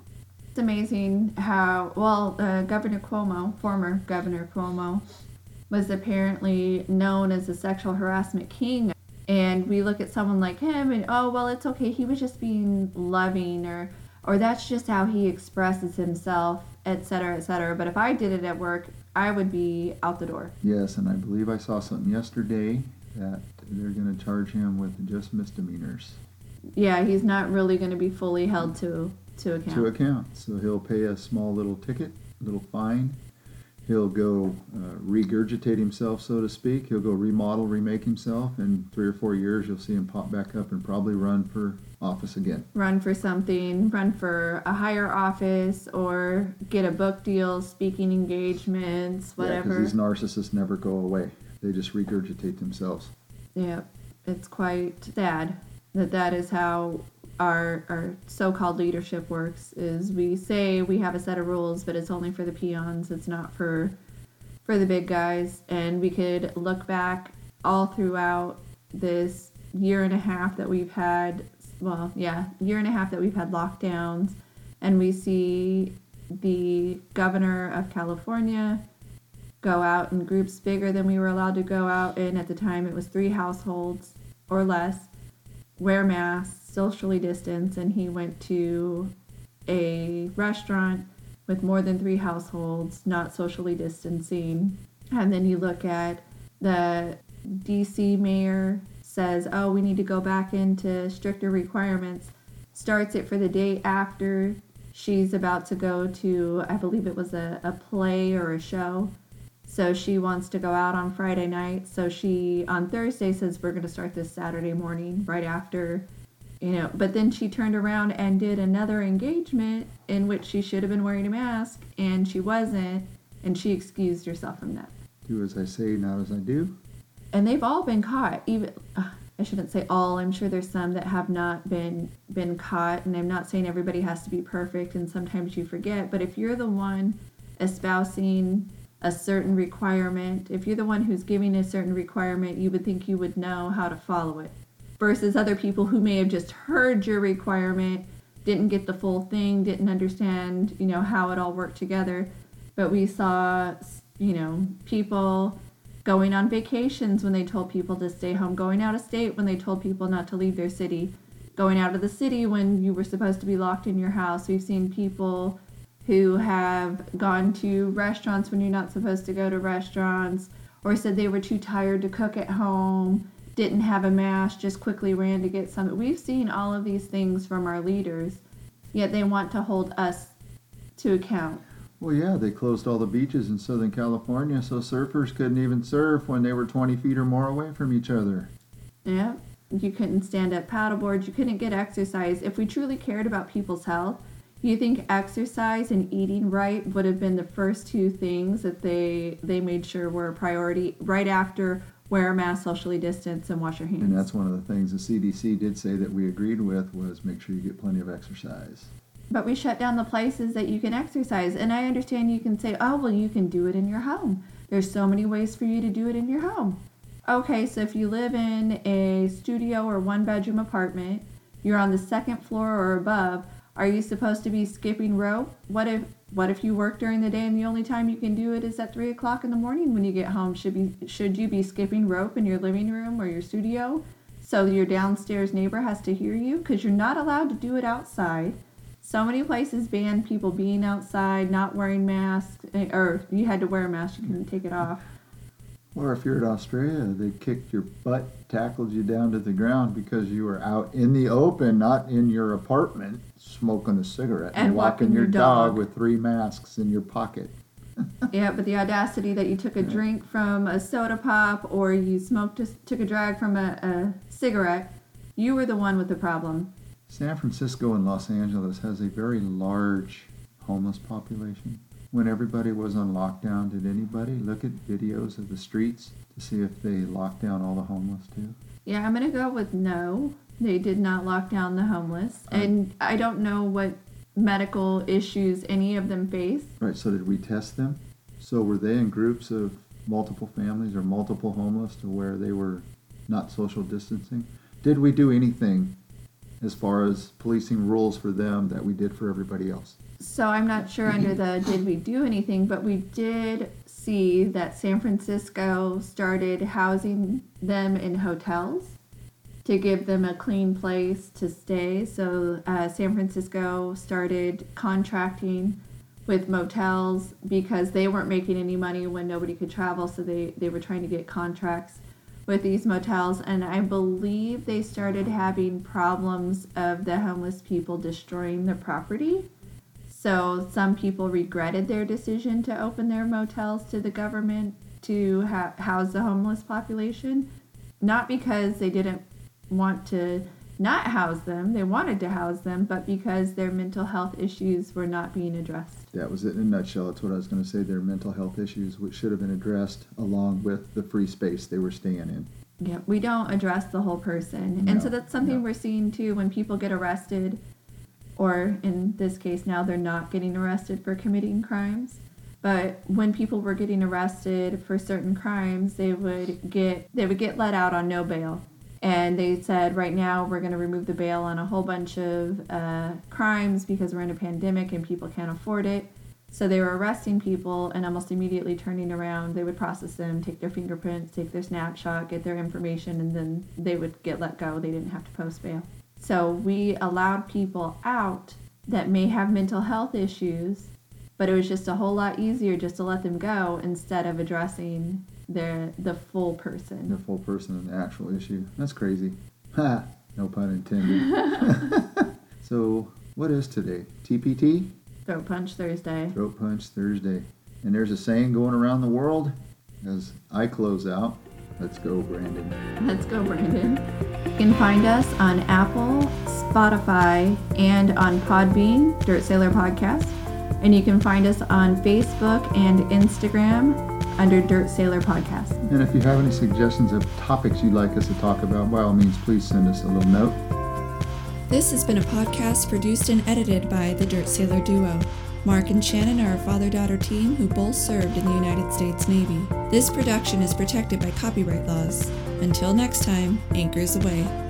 It's amazing how well uh, Governor Cuomo, former Governor Cuomo, was apparently known as a sexual harassment king. And we look at someone like him and oh well it's okay he was just being loving or or that's just how he expresses himself etc etc but if I did it at work I would be out the door Yes, and I believe I saw something yesterday that they're going to charge him with just misdemeanors yeah he's not really going to be fully held to to account to account. So he'll pay a small little ticket, little fine. He'll go uh, regurgitate himself, so to speak. He'll go remodel, remake himself. In three or four years, you'll see him pop back up and probably run for office again. run for something, run for a higher office, or get a book deal, speaking engagements, whatever. because these narcissists never go away. They just regurgitate themselves. Yeah, it's quite sad that that is how our our so-called leadership works. Is we say we have a set of rules, but it's only for the peons. It's not for for the big guys. And we could look back all throughout this year and a half that we've had. Well, yeah, year and a half that we've had lockdowns, and we see the governor of California go out in groups bigger than we were allowed to go out in. At the time, it was three households or less, wear masks, socially distanced and he went to a restaurant with more than three households, not socially distancing. And then you look at the DC mayor says, oh, we need to go back into stricter requirements, starts it for the day after she's about to go to, I believe it was a, a play or a show. So she wants to go out on Friday night. So she on Thursday says we're going to start this Saturday morning right after, you know. But then she turned around and did another engagement in which she should have been wearing a mask and she wasn't, and she excused herself from that. Do as I say, not as I do. And they've all been caught. Even uh, I shouldn't say all. I'm sure there's some that have not been been caught. And I'm not saying everybody has to be perfect. And sometimes you forget. But if you're the one espousing a certain requirement, if you're the one who's giving a certain requirement, you would think you would know how to follow it. Versus other people who may have just heard your requirement, didn't get the full thing, didn't understand, you know, how it all worked together. But we saw, you know, people going on vacations when they told people to stay home, going out of state when they told people not to leave their city, going out of the city when you were supposed to be locked in your house. We've seen people who have gone to restaurants when you're not supposed to go to restaurants, or said they were too tired to cook at home, didn't have a mask, just quickly ran to get some. We've seen all of these things from our leaders, yet they want to hold us to account. Well, yeah, they closed all the beaches in Southern California, so surfers couldn't even surf when they were 20 feet or more away from each other. Yeah, you couldn't stand up paddleboards, you couldn't get exercise. If we truly cared about people's health, you think exercise and eating right would have been the first two things that they they made sure were a priority right after wear a mask, socially distance, and wash your hands. And that's one of the things the CDC did say that we agreed with was make sure you get plenty of exercise. But we shut down the places that you can exercise. And I understand you can say, oh, well, you can do it in your home. There's so many ways for you to do it in your home. Okay, so if you live in a studio or one bedroom apartment, you're on the second floor or above, are you supposed to be skipping rope? What if what if you work during the day and the only time you can do it is at three o'clock in the morning when you get home? Should be should you be skipping rope in your living room or your studio so your downstairs neighbor has to hear you? Because you're not allowed to do it outside. So many places ban people being outside, not wearing masks, eh, or you had to wear a mask, you couldn't take it off. Or if you're in Australia, they kicked your butt, tackled you down to the ground because you were out in the open, not in your apartment, smoking a cigarette And walking, walking your dog dog. with three masks in your pocket. Yeah, but the audacity that you took a drink from a soda pop or you smoked a, took a drag from a, a cigarette, you were the one with the problem. San Francisco and Los Angeles has a very large homeless population. When everybody was on lockdown, did anybody look at videos of the streets to see if they locked down all the homeless too? Yeah, I'm gonna go with no. They did not lock down the homeless, and I don't know what medical issues any of them face. Right, so did we test them? So were they in groups of multiple families or multiple homeless to where they were not social distancing? Did we do anything as far as policing rules for them that we did for everybody else? So I'm not sure under the did we do anything, but we did see that San Francisco started housing them in hotels to give them a clean place to stay. So uh, San Francisco started contracting with motels because they weren't making any money when nobody could travel. So they, they were trying to get contracts with these motels. And I believe they started having problems of the homeless people destroying the property. So some people regretted their decision to open their motels to the government to ha- house the homeless population, not because they didn't want to not house them, they wanted to house them, but because their mental health issues were not being addressed. That was it in a nutshell. That's what I was going to say. Their mental health issues, which should have been addressed along with the free space they were staying in. Yeah, we don't address the whole person. and so that's something no. we're seeing too when people get arrested, or in this case now they're not getting arrested for committing crimes. But when people were getting arrested for certain crimes, they would get they would get let out on no bail. And they said, right now we're going to remove the bail on a whole bunch of uh, crimes because we're in a pandemic and people can't afford it. So they were arresting people and almost immediately turning around. They would process them, take their fingerprints, take their snapshot, get their information, and then they would get let go. They didn't have to post bail. So we allowed people out that may have mental health issues, but it was just a whole lot easier just to let them go instead of addressing the the full person. The full person and the actual issue. That's crazy. Ha! No pun intended. so, what is today? TPT? Throat punch Thursday. Throat Punch Thursday. And there's a saying going around the world as I close out. Let's go, Brandon. Let's go, Brandon. You can find us on Apple, Spotify, and on Podbean, Dirt Sailor Podcast. And you can find us on Facebook and Instagram under Dirt Sailor Podcast. And if you have any suggestions of topics you'd like us to talk about, by all means, please send us a little note. This has been a podcast produced and edited by the Dirt Sailor Duo. Mark and Shannon are a father daughter team who both served in the United States Navy. This production is protected by copyright laws. Until next time, anchors aweigh.